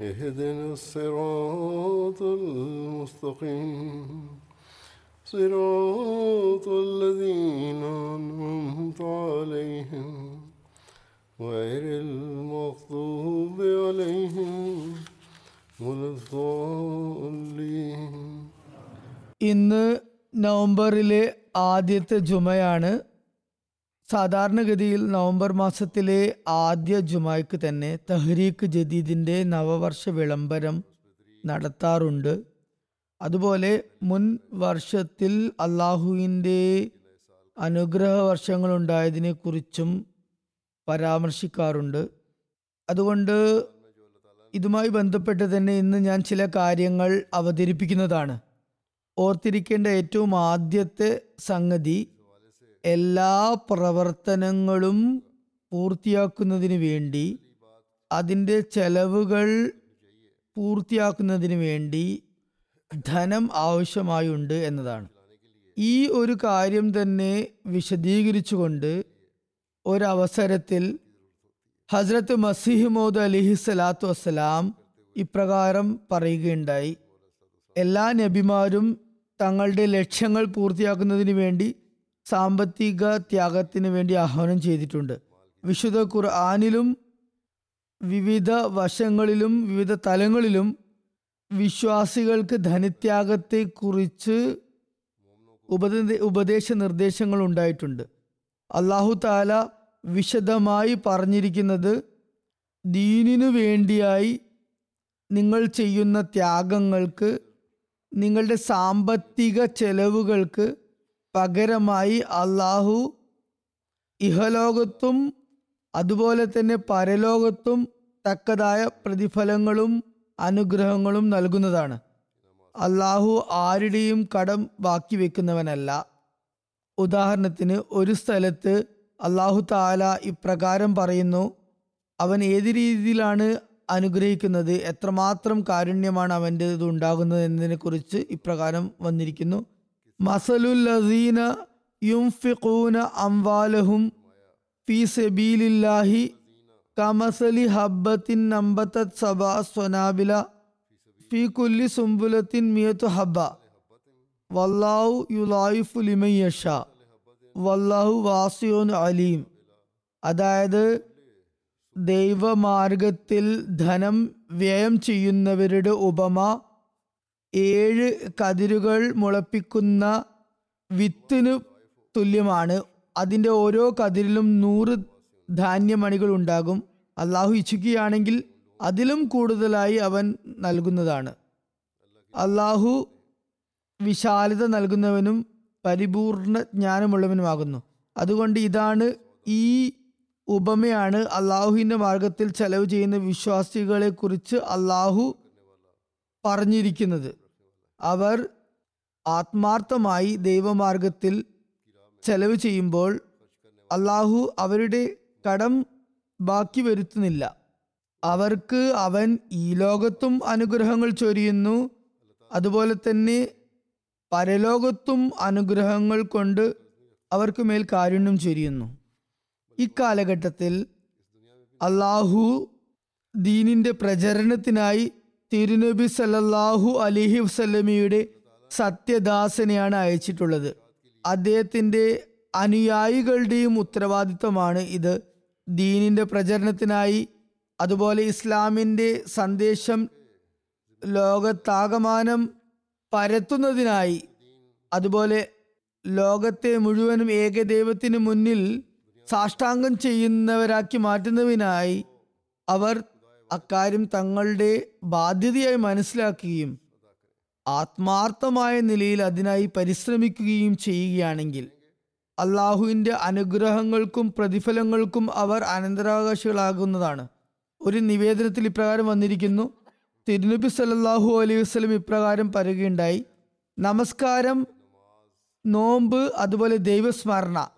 اهدنا الصراط المستقيم صراط الذين أنعمت عليهم غير المغضوب عليهم ولا الضالين ഇന്ന് നവംബറിലെ ആദ്യത്തെ ജുമയാണ് സാധാരണഗതിയിൽ നവംബർ മാസത്തിലെ ആദ്യ ജുമായ്ക്ക് തന്നെ തഹ്രീക്ക് ജദീദിന്റെ നവവർഷ വിളംബരം നടത്താറുണ്ട്. അതുപോലെ മുൻ വർഷത്തിൽ അള്ളാഹുവിന്റെ അനുഗ്രഹ വർഷങ്ങളുണ്ടായതിനെ കുറിച്ചും പരാമർശിക്കാറുണ്ട്. അതുകൊണ്ട് ഇതുമായി ബന്ധപ്പെട്ട് തന്നെ ഇന്ന് ഞാൻ ചില കാര്യങ്ങൾ അവതരിപ്പിക്കുന്നതാണ്. ഓർത്തിരിക്കേണ്ട ഏറ്റവും ആദ്യത്തെ സംഗതി എല്ലാ പ്രവർത്തനങ്ങളും പൂർത്തിയാക്കുന്നതിന് വേണ്ടി അതിന്റെ ചെലവുകൾ പൂർത്തിയാക്കുന്നതിന് വേണ്ടി ധനം ആവശ്യമായുണ്ട് എന്നതാണ്. ഈ ഒരു കാര്യം തന്നെ വിശദീകരിച്ചുകൊണ്ട് ഒരവസരത്തിൽ ഹസ്രത്ത് മസിഹ്മോദ് അലിഹി സ്വലാത്തു വസ്സലാം ഇപ്രകാരം പറയുകയുണ്ടായി. എല്ലാ നബിമാരും തങ്ങളുടെ ലക്ഷ്യങ്ങൾ പൂർത്തിയാക്കുന്നതിന് വേണ്ടി സാമ്പത്തിക ത്യാഗത്തിന് വേണ്ടി ആഹ്വാനം ചെയ്തിട്ടുണ്ട്. വിശുദ്ധ ഖുർആാനിലും വിവിധ വശങ്ങളിലും വിവിധ തലങ്ങളിലും വിശ്വാസികൾക്ക് ധനത്യാഗത്തെക്കുറിച്ച് ഉപദേ ഉപദേശ നിർദ്ദേശങ്ങൾ ഉണ്ടായിട്ടുണ്ട്. അള്ളാഹു താല വിശദമായി പറഞ്ഞിരിക്കുന്നത് ദീനിനു വേണ്ടിയായി നിങ്ങൾ ചെയ്യുന്ന ത്യാഗങ്ങൾക്ക് നിങ്ങളുടെ സാമ്പത്തിക ചെലവുകൾക്ക് പകരമായി അള്ളാഹു ഇഹലോകത്തും അതുപോലെ തന്നെ പരലോകത്തും തക്കതായ പ്രതിഫലങ്ങളും അനുഗ്രഹങ്ങളും നൽകുന്നതാണ്. അള്ളാഹു ആരുടെയും കടം ബാക്കി വെക്കുന്നവനല്ല. ഉദാഹരണത്തിന് ഒരു സ്ഥലത്ത് അള്ളാഹു താല ഇപ്രകാരം പറയുന്നു അവൻ ഏത് രീതിയിലാണ് അനുഗ്രഹിക്കുന്നത്? എത്രമാത്രം കാരുണ്യമാണ് അവന്റെ ഇത് ഉണ്ടാകുന്നത് എന്നതിനെ കുറിച്ച് ഇപ്രകാരം വന്നിരിക്കുന്നു. മസലുല്ലീന യുംഫിഖൂന അംവാലഹും ഫി സബീലില്ലാഹി കമസലി ഹബ്ബത്തിൻ നമ്പത്തത് സബാ സ്വനാബില ഫി കുല്ലി സുംബുലത്തിൻ മിയത്തു ഹബ്ബ. വല്ലാഹു യുലായിഫു ലിമയ്യഷ വല്ലാഹു വാസിയോൻ അലീം. അതായത് ദൈവമാർഗത്തിൽ ധനം വ്യയം ചെയ്യുന്നവരുടെ ഉപമ ഏഴ് കതിരുകൾ മുളപ്പിക്കുന്ന വിത്തിന് തുല്യമാണ്. അതിന്റെ ഓരോ കതിരിലും നൂറ് ധാന്യമണികൾ ഉണ്ടാകും. അള്ളാഹു ഇച്ഛിക്കുകയാണെങ്കിൽ അതിലും കൂടുതലായി അവൻ നൽകുന്നതാണ്. അള്ളാഹു വിശാലത നൽകുന്നവനും പരിപൂർണ ജ്ഞാനമുള്ളവനുമാകുന്നു. അതുകൊണ്ട് ഇതാണ് ഈ ഉപമയാണ് അള്ളാഹുവിന്റെ മാർഗത്തിൽ ചെലവ് ചെയ്യുന്ന വിശ്വാസികളെക്കുറിച്ച് അള്ളാഹു പറഞ്ഞിരിക്കുന്നത്. അവർ ആത്മാർത്ഥമായി ദൈവമാർഗത്തിൽ ചെലവ് ചെയ്യുമ്പോൾ അള്ളാഹു അവരുടെ കടം ബാക്കി വരുത്തുന്നില്ല. അവർക്ക് അവൻ ഈ ലോകത്തും അനുഗ്രഹങ്ങൾ ചൊരിയുന്നു. അതുപോലെ തന്നെ പരലോകത്തും അനുഗ്രഹങ്ങൾ കൊണ്ട് അവർക്ക് മേൽ കാരുണ്യം ചൊരിയുന്നു. ഇക്കാലഘട്ടത്തിൽ അള്ളാഹു ദീനിന്റെ പ്രചരണത്തിനായി തിരുനബി സല്ലല്ലാഹു അലിഹി വസ്ലമിയുടെ സത്യദാസനെയാണ് അയച്ചിട്ടുള്ളത്. അദ്ദേഹത്തിന്റെ അനുയായികളുടെയും ഉത്തരവാദിത്തമാണ് ഇത്. ദീനിന്റെ പ്രചരണത്തിനായി അതുപോലെ ഇസ്ലാമിന്റെ സന്ദേശം ലോകത്താകമാനം പരത്തുന്നതിനായി അതുപോലെ ലോകത്തെ മുഴുവനും ഏകദൈവത്തിന് മുന്നിൽ സാഷ്ടാംഗം ചെയ്യുന്നവരാക്കി മാറ്റുന്നതിനായി അവർ അക്കാര്യം തങ്ങളുടെ ബാധ്യതയായി മനസ്സിലാക്കുകയും ആത്മാർത്ഥമായ നിലയിൽ അതിനായി പരിശ്രമിക്കുകയും ചെയ്യുകയാണെങ്കിൽ അള്ളാഹുവിന്റെ അനുഗ്രഹങ്ങൾക്കും പ്രതിഫലങ്ങൾക്കും അവർ അനന്തരാവകാശികളാകുന്നതാണ്. ഒരു നിവേദനത്തിൽ ഇപ്രകാരം വന്നിരിക്കുന്നു തിരുനബി സല്ലല്ലാഹു അലൈഹി വസ്ലം ഇപ്രകാരം പറയുകയുണ്ടായി നമസ്കാരം നോമ്പ് അതുപോലെ ദൈവസ്മരണ.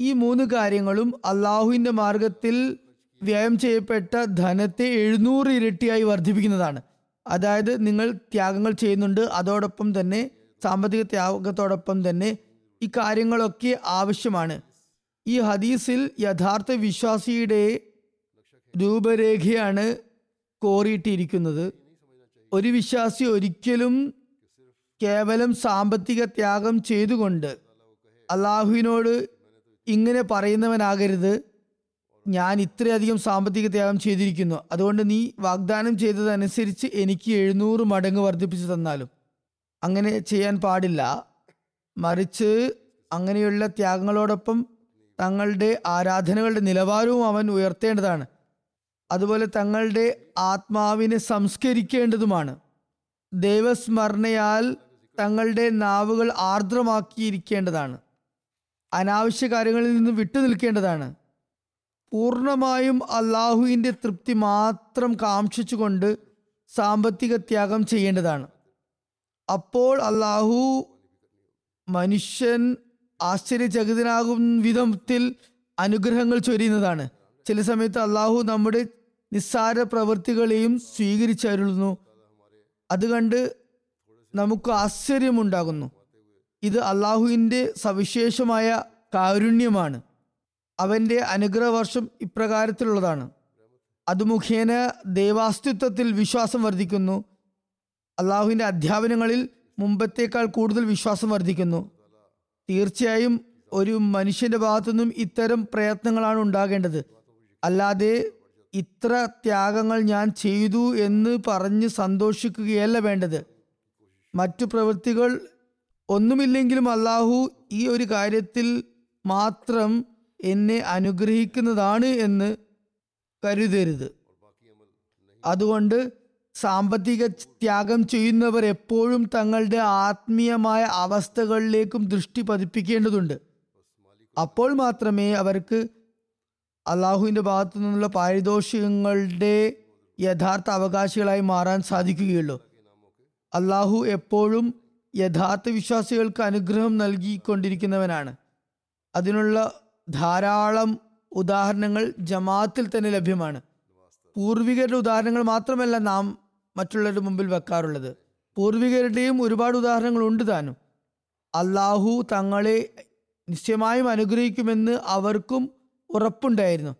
ഈ മൂന്ന് കാര്യങ്ങളും അള്ളാഹുവിന്റെ മാർഗത്തിൽ വ്യയം ചെയ്യപ്പെട്ട ധനത്തെ എഴുന്നൂറ് ഇരട്ടിയായി വർദ്ധിപ്പിക്കുന്നതാണ്. അതായത് നിങ്ങൾ ത്യാഗങ്ങൾ ചെയ്യുന്നുണ്ട് അതോടൊപ്പം തന്നെ സാമ്പത്തിക ത്യാഗത്തോടൊപ്പം തന്നെ ഈ കാര്യങ്ങളൊക്കെ ആവശ്യമാണ്. ഈ ഹദീസിൽ യഥാർത്ഥ വിശ്വാസിയുടെ രൂപരേഖയാണ് കോറിയിട്ടിരിക്കുന്നത്. ഒരു വിശ്വാസി ഒരിക്കലും കേവലം സാമ്പത്തിക ത്യാഗം ചെയ്തുകൊണ്ട് അള്ളാഹുവിനോട് ഇങ്ങനെ പറയുന്നവനാകരുത്. ഞാൻ ഇത്രയധികം സാമ്പത്തിക ത്യാഗം ചെയ്തിരിക്കുന്നു. അതുകൊണ്ട് നീ വാഗ്ദാനം ചെയ്തതനുസരിച്ച് എനിക്ക് എഴുന്നൂറ് മടങ്ങ് വർദ്ധിപ്പിച്ചു തന്നാലും. അങ്ങനെ ചെയ്യാൻ പാടില്ല. മറിച്ച് അങ്ങനെയുള്ള ത്യാഗങ്ങളോടൊപ്പം തങ്ങളുടെ ആരാധനകളുടെ നിലവാരവും അവൻ ഉയർത്തേണ്ടതാണ്. അതുപോലെ തങ്ങളുടെ ആത്മാവിനെ സംസ്കരിക്കേണ്ടതുമാണ്. ദൈവസ്മരണയാൽ തങ്ങളുടെ നാവുകൾ ആർദ്രമാക്കിയിരിക്കേണ്ടതാണ്. അനാവശ്യ കാര്യങ്ങളിൽ നിന്ന് വിട്ടു നിൽക്കേണ്ടതാണ് പൂർണമായും അള്ളാഹുവിന്റെ തൃപ്തി മാത്രം കാക്ഷിച്ചുകൊണ്ട് സാമ്പത്തിക ത്യാഗം ചെയ്യേണ്ടതാണ്. അപ്പോൾ അള്ളാഹു മനുഷ്യൻ ആശ്ചര്യചകിതനാകും വിധത്തിൽ അനുഗ്രഹങ്ങൾ ചൊരിയുന്നതാണ്. ചില സമയത്ത് അള്ളാഹു നമ്മുടെ നിസ്സാര പ്രവൃത്തികളെയും സ്വീകരിച്ചരുളുന്നു. അത് കണ്ട് നമുക്ക് ആശ്ചര്യമുണ്ടാകുന്നു. ഇത് അള്ളാഹുവിന്റെ സവിശേഷമായ കാരുണ്യമാണ്. അവന്റെ അനുഗ്രഹവർഷം ഇപ്രകാരത്തിലുള്ളതാണ്. അത് മുഖേന ദൈവാസ്തിത്വത്തിൽ വിശ്വാസം വർദ്ധിക്കുന്നു. അള്ളാഹുവിന്റെ അധ്യാപനങ്ങളിൽ മുമ്പത്തേക്കാൾ കൂടുതൽ വിശ്വാസം വർദ്ധിക്കുന്നു. തീർച്ചയായും ഒരു മനുഷ്യന്റെ ഭാഗത്തുനിന്നും ഇത്തരം പ്രയത്നങ്ങളാണ് ഉണ്ടാകേണ്ടത്. അല്ലാതെ ഇത്ര ത്യാഗങ്ങൾ ഞാൻ ചെയ്തു എന്ന് പറഞ്ഞ് സന്തോഷിക്കുകയല്ല വേണ്ടത്. മറ്റു പ്രവൃത്തികൾ ഒന്നുമില്ലെങ്കിലും അള്ളാഹു ഈ ഒരു കാര്യത്തിൽ മാത്രം എന്നെ അനുഗ്രഹിക്കുന്നതാണ് എന്ന് കരുതരുത്. അതുകൊണ്ട് സാമ്പത്തിക ത്യാഗം ചെയ്യുന്നവർ എപ്പോഴും തങ്ങളുടെ ആത്മീയമായ അവസ്ഥകളിലേക്കും ദൃഷ്ടി പതിപ്പിക്കേണ്ടതുണ്ട്. അപ്പോൾ മാത്രമേ അവർക്ക് അള്ളാഹുവിന്റെ ഭാഗത്തു നിന്നുള്ള പാരിതോഷികങ്ങളുടെ യഥാർത്ഥ അവകാശികളായി മാറാൻ സാധിക്കുകയുള്ളൂ. അള്ളാഹു എപ്പോഴും യഥാർത്ഥ വിശ്വാസികൾക്ക് അനുഗ്രഹം നൽകിക്കൊണ്ടിരിക്കുന്നവനാണ്. അതിനുള്ള ധാരാളം ഉദാഹരണങ്ങൾ ജമാഅത്തിൽ തന്നെ ലഭ്യമാണ്. പൂർവികരുടെ ഉദാഹരണങ്ങൾ മാത്രമല്ല നാം മറ്റുള്ളവരുടെ മുമ്പിൽ വെക്കാറുള്ളത്. പൂർവികരുടെയും ഒരുപാട് ഉദാഹരണങ്ങൾ ഉണ്ട് താനും. അള്ളാഹു തങ്ങളെ നിശ്ചയമായും അനുഗ്രഹിക്കുമെന്ന് അവർക്കും ഉറപ്പുണ്ടായിരുന്നു.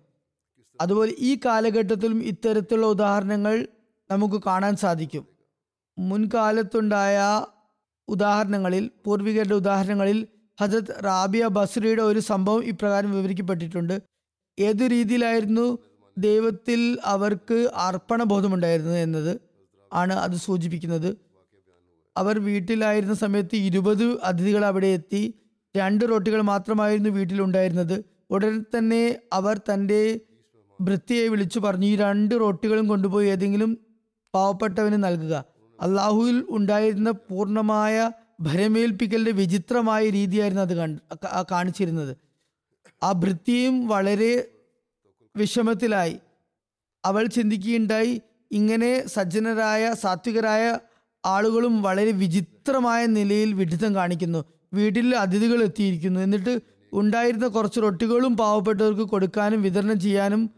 അതുപോലെ ഈ കാലഘട്ടത്തിലും ഇത്തരത്തിലുള്ള ഉദാഹരണങ്ങൾ നമുക്ക് കാണാൻ സാധിക്കും. മുൻകാലത്തുണ്ടായ ഉദാഹരണങ്ങളിൽ പൂർവികരുടെ ഉദാഹരണങ്ങളിൽ ഹജത് റാബിയ ബസ്രിയുടെ ഒരു സംഭവം ഇപ്രകാരം വിവരിക്കപ്പെട്ടിട്ടുണ്ട്. ഏതു രീതിയിലായിരുന്നു ദൈവത്തിൽ അവർക്ക് അർപ്പണബോധമുണ്ടായിരുന്നത് എന്നത് ആണ് അത് സൂചിപ്പിക്കുന്നത്. അവർ വീട്ടിലായിരുന്ന സമയത്ത് ഇരുപത് അതിഥികൾ അവിടെ എത്തി രണ്ട് റോട്ടികൾ മാത്രമായിരുന്നു വീട്ടിലുണ്ടായിരുന്നത്. ഉടനെ തന്നെ അവർ തന്റെ വൃത്തിയെ വിളിച്ചു പറഞ്ഞു ഈ രണ്ട് റോട്ടികളും കൊണ്ടുപോയി ഏതെങ്കിലും പാവപ്പെട്ടവന് നൽകുക. അള്ളാഹുവിൽ ഉണ്ടായിരുന്ന പൂർണമായ ഭരമേൽപ്പിക്കലിന്റെ വിചിത്രമായ രീതിയായിരുന്നു അത് കാണിച്ചിരുന്നത്. ആ ഭൃത്യയും വളരെ വിഷമത്തിലായി. അവൾ ചിന്തിക്കുകയുണ്ടായി ഇങ്ങനെ സജ്ജനരായ സാത്വികരായ ആളുകളും വളരെ വിചിത്രമായ നിലയിൽ വിഡിത്തം കാണിക്കുന്നു. വീട്ടിൽ അതിഥികൾ എത്തിയിരിക്കുന്നു. എന്നിട്ട് ഉണ്ടായിരുന്ന കുറച്ച് റൊട്ടികളും പാവപ്പെട്ടവർക്ക് കൊടുക്കാനും വിതരണം ചെയ്യാനും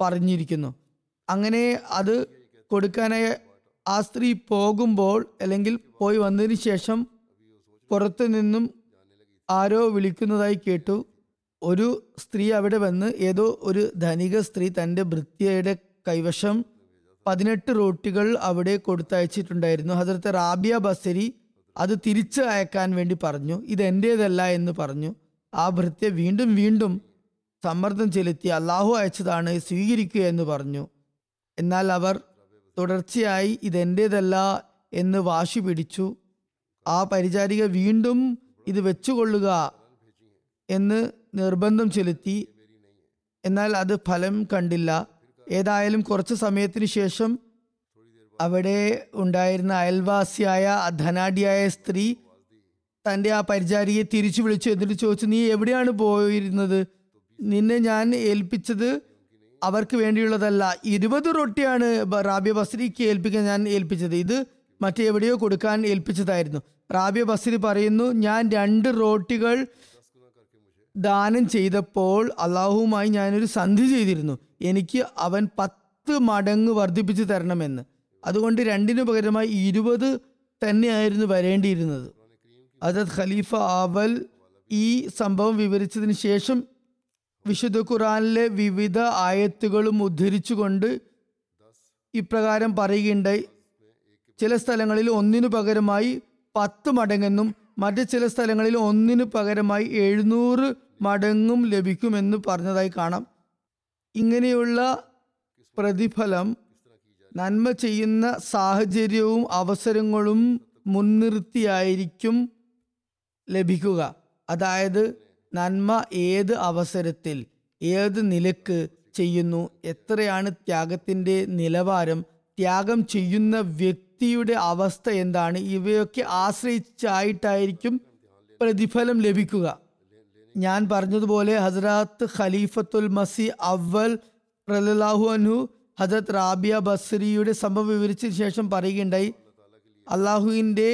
പറഞ്ഞിരിക്കുന്നു. അങ്ങനെ അത് കൊടുക്കാനായി ആ സ്ത്രീ പോകുമ്പോൾ അല്ലെങ്കിൽ പോയി വന്നതിന് ശേഷം പുറത്തു നിന്നും ആരോ വിളിക്കുന്നതായി കേട്ടു. ഒരു സ്ത്രീ അവിടെ വന്ന് ഏതോ ഒരു ധനിക സ്ത്രീ തന്റെ ഭൃത്യയുടെ കൈവശം പതിനെട്ട് റോട്ടികൾ അവിടെ കൊടുത്തയച്ചിട്ടുണ്ടായിരുന്നു. ഹസരത്ത് റാബിയ ബസരി അത് തിരിച്ച് അയക്കാൻ വേണ്ടി പറഞ്ഞു. ഇത് എന്റേതല്ല എന്ന് പറഞ്ഞു. ആ ഭൃത്യ വീണ്ടും വീണ്ടും സമ്മർദ്ദം ചെലുത്തി അള്ളാഹു അയച്ചതാണ് സ്വീകരിക്കുക എന്ന് പറഞ്ഞു. എന്നാൽ അവർ തുടർച്ചയായി ഇതെന്റേതല്ല എന്ന് വാശി പിടിച്ചു. ആ പരിചാരിക വീണ്ടും ഇത് വെച്ചുകൊള്ളുക എന്ന് നിർബന്ധം ചെലുത്തി. എന്നാൽ അത് ഫലം കണ്ടില്ല. ഏതായാലും കുറച്ച് സമയത്തിന് ശേഷം അവിടെ ഉണ്ടായിരുന്ന അയൽവാസിയായ ധനാഢ്യായ സ്ത്രീ തന്റെ ആ പരിചാരിയെ തിരിച്ചു വിളിച്ചു എന്നിട്ട് ചോദിച്ചു നീ എവിടെയാണ് പോയിരുന്നത്? നിന്നെ ഞാൻ ഏൽപ്പിച്ചത് അവർക്ക് വേണ്ടിയുള്ളതല്ല. ഇരുപത് റൊട്ടിയാണ് റാബിയ ബസ്രിക്ക് ഏൽപ്പിക്കാൻ ഞാൻ ഏൽപ്പിച്ചത്. ഇത് മറ്റെവിടെയോ കൊടുക്കാൻ ഏൽപ്പിച്ചതായിരുന്നു. റാബിയ ബസ്രി പറയുന്നു ഞാൻ രണ്ട് റോട്ടികൾ ദാനം ചെയ്തപ്പോൾ അള്ളാഹുവുമായി ഞാനൊരു സന്ധി ചെയ്തിരുന്നു. എനിക്ക് അവൻ പത്ത് മടങ്ങ് വർദ്ധിപ്പിച്ചു തരണമെന്ന്. അതുകൊണ്ട് രണ്ടിനു പകരമായി ഇരുപത് തന്നെയായിരുന്നു വരേണ്ടിയിരുന്നത്. അതത് ഖലീഫ ആവൽ ഈ സംഭവം വിവരിച്ചതിന് ശേഷം വിശുദ്ധ ഖുറാനിലെ വിവിധ ആയത്തുകളും ഉദ്ധരിച്ചുകൊണ്ട് ഇപ്രകാരം പറയുകയുണ്ടായി. ചില സ്ഥലങ്ങളിൽ ഒന്നിനു പകരമായി പത്ത് മടങ്ങെന്നും മറ്റ് ചില സ്ഥലങ്ങളിൽ ഒന്നിനു പകരമായി എഴുന്നൂറ് മടങ്ങും ലഭിക്കുമെന്ന് പറഞ്ഞതായി കാണാം. ഇങ്ങനെയുള്ള പ്രതിഫലം നന്മ ചെയ്യുന്ന സാഹചര്യവും അവസരങ്ങളും മുൻനിർത്തിയായിരിക്കും ലഭിക്കുക. അതായത് നന്മ ഏത് അവസരത്തിൽ ഏത് നിലയ്ക്ക് ചെയ്യുന്നു എത്രയാണ് ത്യാഗത്തിന്റെ നിലവാരം ത്യാഗം ചെയ്യുന്ന വ്യക്തിയുടെ അവസ്ഥ എന്താണ് ഇവയൊക്കെ ആശ്രയിച്ചായിട്ടായിരിക്കും പ്രതിഫലം ലഭിക്കുക. ഞാൻ പറഞ്ഞതുപോലെ ഹസ്രത്ത് ഖലീഫത്തുൽ മസി അവൽ റലാഹു അനു ഹജത് റാബിയ ബസ്രിയുടെ സംഭവം വിവരിച്ചതിന് ശേഷം പറയുകയുണ്ടായി അള്ളാഹുവിന്റെ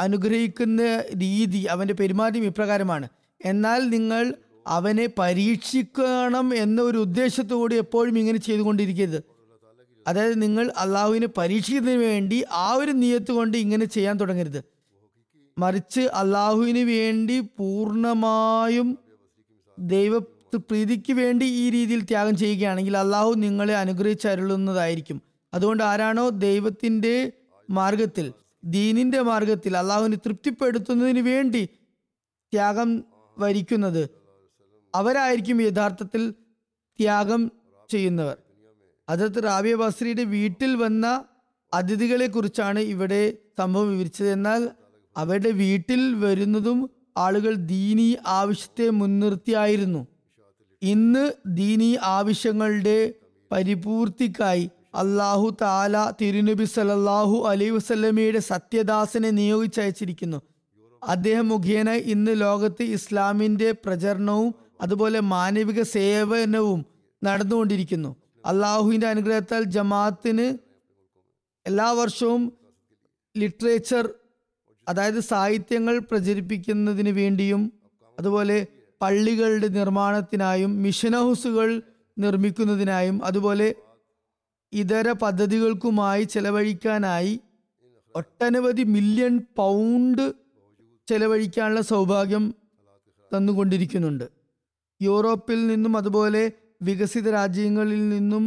അനുഗ്രഹിക്കുന്ന രീതി അവന്റെ പെരുമാറ്റം ഇപ്രകാരമാണ്. എന്നാൽ നിങ്ങൾ അവനെ പരീക്ഷിക്കണം എന്നൊരു ഉദ്ദേശത്തോടെ എപ്പോഴും ഇങ്ങനെ ചെയ്തുകൊണ്ടിരിക്കരുത്. അതായത് നിങ്ങൾ അള്ളാഹുവിനെ പരീക്ഷിക്കുന്നതിന് വേണ്ടി ആ ഒരു നിയത്ത് കൊണ്ട് ഇങ്ങനെ ചെയ്യാൻ തുടങ്ങരുത്. മറിച്ച് അള്ളാഹുവിന് വേണ്ടി പൂർണമായും ദൈവ പ്രീതിക്ക് വേണ്ടി ഈ രീതിയിൽ ത്യാഗം ചെയ്യുകയാണെങ്കിൽ അള്ളാഹു നിങ്ങളെ അനുഗ്രഹിച്ചരുളുന്നതായിരിക്കും അതുകൊണ്ട് ആരാണോ ദൈവത്തിന്റെ മാർഗത്തിൽ ദീനിന്റെ മാർഗത്തിൽ അള്ളാഹുവിനെ തൃപ്തിപ്പെടുത്തുന്നതിന് വേണ്ടി ത്യാഗം വരിക്കുന്നത്. അവരായിരിക്കും യഥാർത്ഥത്തിൽ ത്യാഗം ചെയ്യുന്നവർ. അതത് റാബിയ ബസ്രിയുടെ വീട്ടിൽ വന്ന അതിഥികളെ കുറിച്ചാണ് ഇവിടെ സംഭവം വിവരിച്ചത്. എന്നാൽ അവരുടെ വീട്ടിൽ വരുന്നതും ആളുകൾ ദീനി ആവശ്യത്തെ മുൻനിർത്തിയായിരുന്നു. ഇന്ന് ദീനി ആവശ്യങ്ങളുടെ പരിപൂർത്തിക്കായി അള്ളാഹു താല തിരുനബി സലല്ലാഹു അലൈ വസല്ലമയുടെ സത്യദാസനെ നിയോഗിച്ചയച്ചിരിക്കുന്നു. അദ്ദേഹം മുഖേന ഇന്ന് ലോകത്ത് ഇസ്ലാമിന്റെ പ്രചരണവും അതുപോലെ മാനവിക സേവനവും നടന്നുകൊണ്ടിരിക്കുന്നു. അള്ളാഹുവിന്റെ അനുഗ്രഹത്താൽ ജമാഅത്തിന് എല്ലാ വർഷവും ലിറ്ററേച്ചർ അതായത് സാഹിത്യങ്ങൾ പ്രചരിപ്പിക്കുന്നതിന് വേണ്ടിയും അതുപോലെ പള്ളികളുടെ നിർമ്മാണത്തിനായും മിഷൻ ഹൗസുകൾ നിർമ്മിക്കുന്നതിനായും അതുപോലെ ഇതര പദ്ധതികൾക്കുമായി ചെലവഴിക്കാനായി ഒട്ടനവധി മില്യൺ പൗണ്ട് ചെലവഴിക്കാനുള്ള സൗഭാഗ്യം തന്നുകൊണ്ടിരിക്കുന്നുണ്ട്. യൂറോപ്പിൽ നിന്നും അതുപോലെ വികസിത രാജ്യങ്ങളിൽ നിന്നും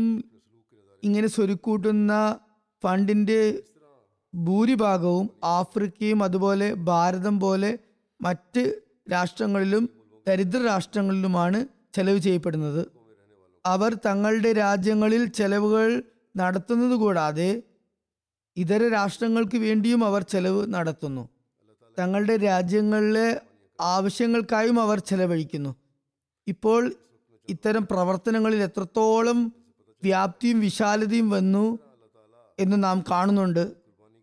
ഇങ്ങനെ സ്വരുക്കൂട്ടുന്ന ഫണ്ടിന്റെ ഭൂരിഭാഗവും ആഫ്രിക്കയും അതുപോലെ ഭാരതം പോലെ മറ്റ് രാഷ്ട്രങ്ങളിലും ദരിദ്ര രാഷ്ട്രങ്ങളിലുമാണ് ചെലവ് ചെയ്യപ്പെടുന്നത്. അവർ തങ്ങളുടെ രാജ്യങ്ങളിൽ ചെലവുകൾ നടത്തുന്നത് കൂടാതെ ഇതര രാഷ്ട്രങ്ങൾക്ക് വേണ്ടിയും അവർ ചെലവ് നടത്തുന്നു. തങ്ങളുടെ രാജ്യങ്ങളിലെ ആവശ്യങ്ങൾക്കായും അവർ ചെലവഴിക്കുന്നു. ഇപ്പോൾ ഇത്തരം പ്രവർത്തനങ്ങളിൽ എത്രത്തോളം വ്യാപ്തിയും വിശാലതയും വന്നു എന്ന് നാം കാണുന്നുണ്ട്.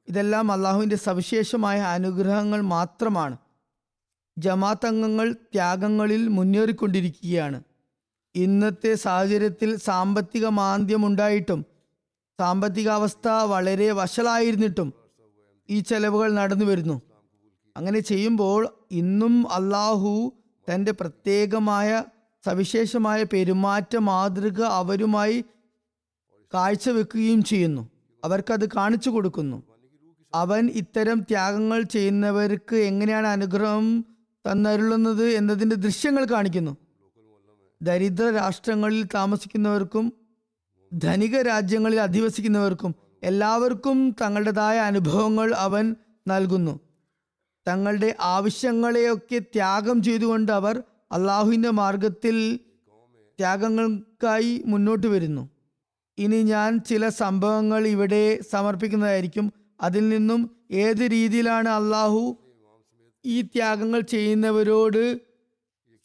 ഇതെല്ലാം അള്ളാഹുവിന്റെ സവിശേഷമായ അനുഗ്രഹങ്ങൾ മാത്രമാണ്. ജമാഅത്ത് അംഗങ്ങൾ ത്യാഗങ്ങളിൽ മുന്നേറിക്കൊണ്ടിരിക്കുകയാണ്. ഇന്നത്തെ സാഹചര്യത്തിൽ സാമ്പത്തിക മാന്ദ്യമുണ്ടായിട്ടും സാമ്പത്തികാവസ്ഥ വളരെ വഷളായിരുന്നിട്ടും ഈ ചെലവുകൾ നടന്നു വരുന്നു. അങ്ങനെ ചെയ്യുമ്പോൾ ഇന്നും അള്ളാഹു തന്റെ പ്രത്യേകമായ സവിശേഷമായ പെരുമാറ്റ മാതൃക അവരുമായി കാഴ്ചവെക്കുകയും ചെയ്യുന്നു. അവർക്കത് കാണിച്ചു കൊടുക്കുന്നു. അവൻ ഇത്തരം ത്യാഗങ്ങൾ ചെയ്യുന്നവർക്ക് എങ്ങനെയാണ് അനുഗ്രഹം തന്നരുളുന്നത് എന്നതിന്റെ ദൃശ്യങ്ങൾ കാണിക്കുന്നു. ദരിദ്ര രാഷ്ട്രങ്ങളിൽ താമസിക്കുന്നവർക്കും ധനിക രാജ്യങ്ങളിൽ അധിവസിക്കുന്നവർക്കും എല്ലാവർക്കും തങ്ങളുടേതായ അനുഭവങ്ങൾ അവൻ നൽകുന്നു. തങ്ങളുടെ ആവശ്യങ്ങളെയൊക്കെ ത്യാഗം ചെയ്തുകൊണ്ട് അവർ അള്ളാഹുവിന്റെ മാർഗത്തിൽ ത്യാഗങ്ങൾക്കായി മുന്നോട്ട് വരുന്നു. ഇനി ഞാൻ ചില സംഭവങ്ങൾ ഇവിടെ സമർപ്പിക്കുന്നതായിരിക്കും. അതിൽ നിന്നും ഏത് രീതിയിലാണ് അള്ളാഹു ഈ ത്യാഗങ്ങൾ ചെയ്യുന്നവരോട്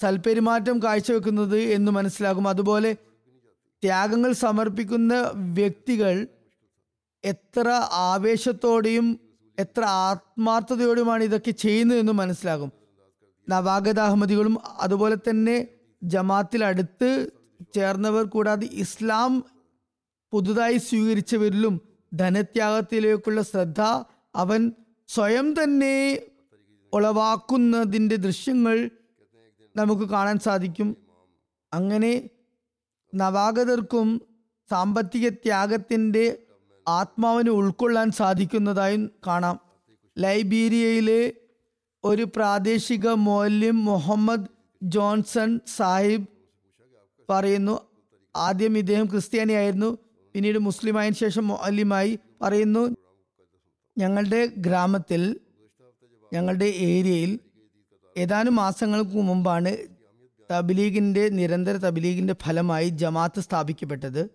സൽപെരുമാറ്റം കാഴ്ചവെക്കുന്നത് എന്ന് മനസ്സിലാകും. അതുപോലെ ത്യാഗങ്ങൾ സമർപ്പിക്കുന്ന വ്യക്തികൾ എത്ര ആവേശത്തോടെയും എത്ര ആത്മാർത്ഥതയോടുമാണ് ഇതൊക്കെ ചെയ്യുന്നതെന്ന് മനസ്സിലാകും. നവാഗത അഹമ്മദികളും അതുപോലെ തന്നെ ജമാത്തിൽ അടുത്ത് ചേർന്നവർ കൂടാതെ ഇസ്ലാം പുതുതായി സ്വീകരിച്ചവരിലും ധനത്യാഗത്തിലേക്കുള്ള ശ്രദ്ധ അവൻ സ്വയം തന്നെ ഉളവാക്കുന്നതിന്റെ ദൃശ്യങ്ങൾ നമുക്ക് കാണാൻ സാധിക്കും. അങ്ങനെ നവാഗതർക്കും സാമ്പത്തിക ത്യാഗത്തിന്റെ ആത്മാവിനെ ഉൾക്കൊള്ളാൻ സാധിക്കുന്നതായും കാണാം. ലൈബീരിയയിലെ ഒരു പ്രാദേശിക മൗല്യം മുഹമ്മദ് ജോൺസൺ സാഹിബ് പറയുന്നു ആദ്യം ഇദ്ദേഹം ക്രിസ്ത്യാനിയായിരുന്നു പിന്നീട് മുസ്ലിമായതിനു ശേഷം മൗല്യമായി പറയുന്നു ഞങ്ങളുടെ ഗ്രാമത്തിൽ ഞങ്ങളുടെ ഏരിയയിൽ ഏതാനും മാസങ്ങൾക്ക് മുമ്പാണ് തബ്ലീഗിന്റെ നിരന്തര തബ്ലീഗിന്റെ ഫലമായി ജമാഅത്ത് സ്ഥാപിക്കപ്പെട്ടത്.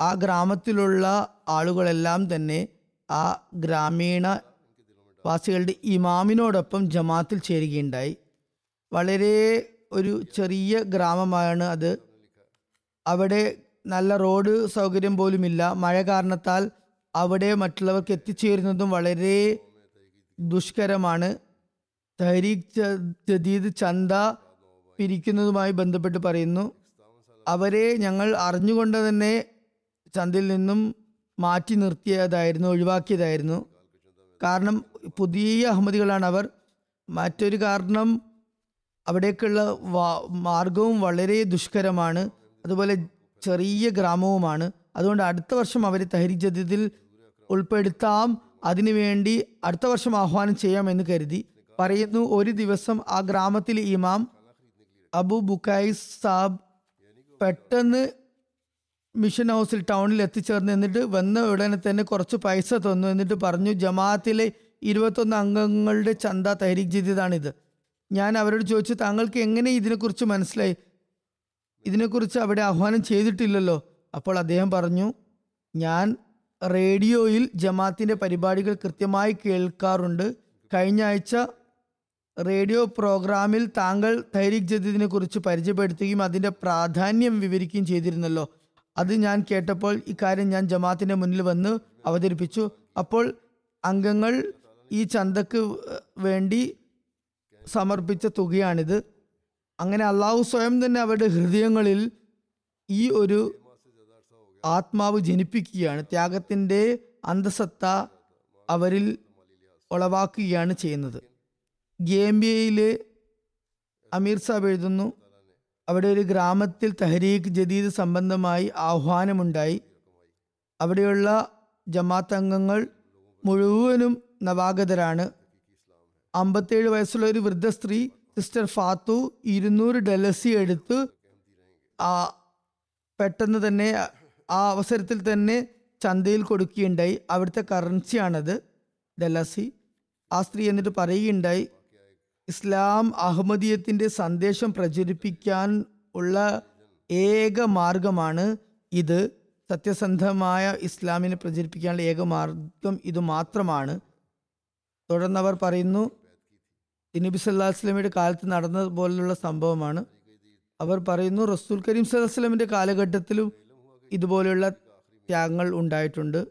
ആ ഗ്രാമത്തിലുള്ള ആളുകളെല്ലാം തന്നെ ആ ഗ്രാമീണ വാസികളുടെ ഇമാമിനോടൊപ്പം ജമാത്തിൽ ചേരുകയുണ്ടായി. വളരെ ഒരു ചെറിയ ഗ്രാമമാണ് അത്. അവിടെ നല്ല റോഡ് സൗകര്യം പോലുമില്ല. മഴ കാരണത്താൽ അവിടെ മറ്റുള്ളവർക്ക് എത്തിച്ചേരുന്നതും വളരെ ദുഷ്കരമാണ്. തഹരീഖ് ജദീദ് ചന്ത പിരിക്കുന്നതുമായി ബന്ധപ്പെട്ട് പറയുന്നു. അവരെ ഞങ്ങൾ അറിഞ്ഞുകൊണ്ട് തന്നെ ചന്തയിൽ നിന്നും മാറ്റി നിർത്തിയതായിരുന്നു ഒഴിവാക്കിയതായിരുന്നു. കാരണം പുതിയ അഹമ്മദികളാണ് അവർ. മറ്റൊരു കാരണം അവിടേക്കുള്ള മാർഗവും വളരെ ദുഷ്കരമാണ്. അതുപോലെ ചെറിയ ഗ്രാമവുമാണ്. അതുകൊണ്ട് അടുത്ത വർഷം അവരെ തഹരി ജദീദിൽ ഉൾപ്പെടുത്താം അതിനുവേണ്ടി അടുത്ത വർഷം ആഹ്വാനം ചെയ്യാമെന്ന് കരുതി. പറയുന്നു ഒരു ദിവസം ആ ഗ്രാമത്തിലെ ഇമാം അബു ബുക്കായി സാബ് പെട്ടെന്ന് മിഷൻ ഹൗസിൽ ടൗണിൽ എത്തിച്ചേർന്ന് എന്നിട്ട് വന്ന ഉടനെ തന്നെ കുറച്ച് പൈസ തന്നു എന്നിട്ട് പറഞ്ഞു ജമാഅത്തിലെ ഇരുപത്തൊന്ന് അംഗങ്ങളുടെ ചന്ത തഹരീഖ് ജദീദാണിത് ഞാൻ അവരോട് ചോദിച്ചു താങ്കൾക്ക് എങ്ങനെ ഇതിനെക്കുറിച്ച് മനസ്സിലായി? ഇതിനെക്കുറിച്ച് അവിടെ ആഹ്വാനം ചെയ്തിട്ടില്ലല്ലോ? അപ്പോൾ അദ്ദേഹം പറഞ്ഞു ഞാൻ റേഡിയോയിൽ ജമാഅത്തിന്റെ പരിപാടികൾ കൃത്യമായി കേൾക്കാറുണ്ട്. കഴിഞ്ഞ ആഴ്ച റേഡിയോ പ്രോഗ്രാമിൽ താങ്കൾ തൈരിക് ജദീദിനെ കുറിച്ച് പരിചയപ്പെടുത്തുകയും അതിന്റെ പ്രാധാന്യം വിവരിക്കുകയും ചെയ്തിരുന്നല്ലോ. അത് ഞാൻ കേട്ടപ്പോൾ ഇക്കാര്യം ഞാൻ ജമാഅത്തിന്റെ മുന്നിൽ വന്ന് അവതരിപ്പിച്ചു. അപ്പോൾ അംഗങ്ങൾ ഈ ചന്തക്ക് വേണ്ടി സമർപ്പിച്ച തുകയാണിത്. അങ്ങനെ അള്ളാഹു സ്വയം തന്നെ അവരുടെ ഹൃദയങ്ങളിൽ ഈ ഒരു ആത്മാവ് ജനിപ്പിക്കുകയാണ്. ത്യാഗത്തിന്റെ അന്തസത്ത അവരിൽ ഉളവാക്കുകയാണ് ചെയ്യുന്നത്. ഗേംബിയയിലെ അമീർ സാബ് എഴുതുന്നു അവിടെ ഒരു ഗ്രാമത്തിൽ തഹരീഖ് ജദീദ് സംബന്ധമായി ആഹ്വാനമുണ്ടായി. അവിടെയുള്ള ജമാഅത്ത് അംഗങ്ങൾ മുഴുവനും നവാഗതരാണ്. അമ്പത്തേഴ് വയസ്സുള്ള ഒരു വൃദ്ധ സ്ത്രീ സിസ്റ്റർ ഫാത്തു ഇരുന്നൂറ് ഡെലസി എടുത്ത് ആ പെട്ടെന്ന് തന്നെ ആ അവസരത്തിൽ തന്നെ ചന്തയിൽ കൊടുക്കുകയുണ്ടായി. അവിടുത്തെ കറൻസിയാണത് ഡെലസി. ആ സ്ത്രീ എന്നിട്ട് പറയുകയുണ്ടായി ഇസ്ലാം അഹമ്മദീയത്തിന്റെ സന്ദേശം പ്രചരിപ്പിക്കാൻ ഉള്ള ഏക മാർഗമാണ് ഇത്. സത്യസന്ധമായ ഇസ്ലാമിനെ പ്രചരിപ്പിക്കാനുള്ള ഏക മാർഗം ഇത് മാത്രമാണ്. തുടർന്ന് അവർ പറയുന്നു നബി സല്ലാ വസ്ലമിയുടെ കാലത്ത് നടന്നത് പോലുള്ള സംഭവമാണ്. അവർ പറയുന്നു റസൂൽ കരീം സല്ലാസ്ലമിന്റെ കാലഘട്ടത്തിലും ഇതുപോലെയുള്ള ത്യാഗങ്ങൾ ഉണ്ടായിട്ടുണ്ട്.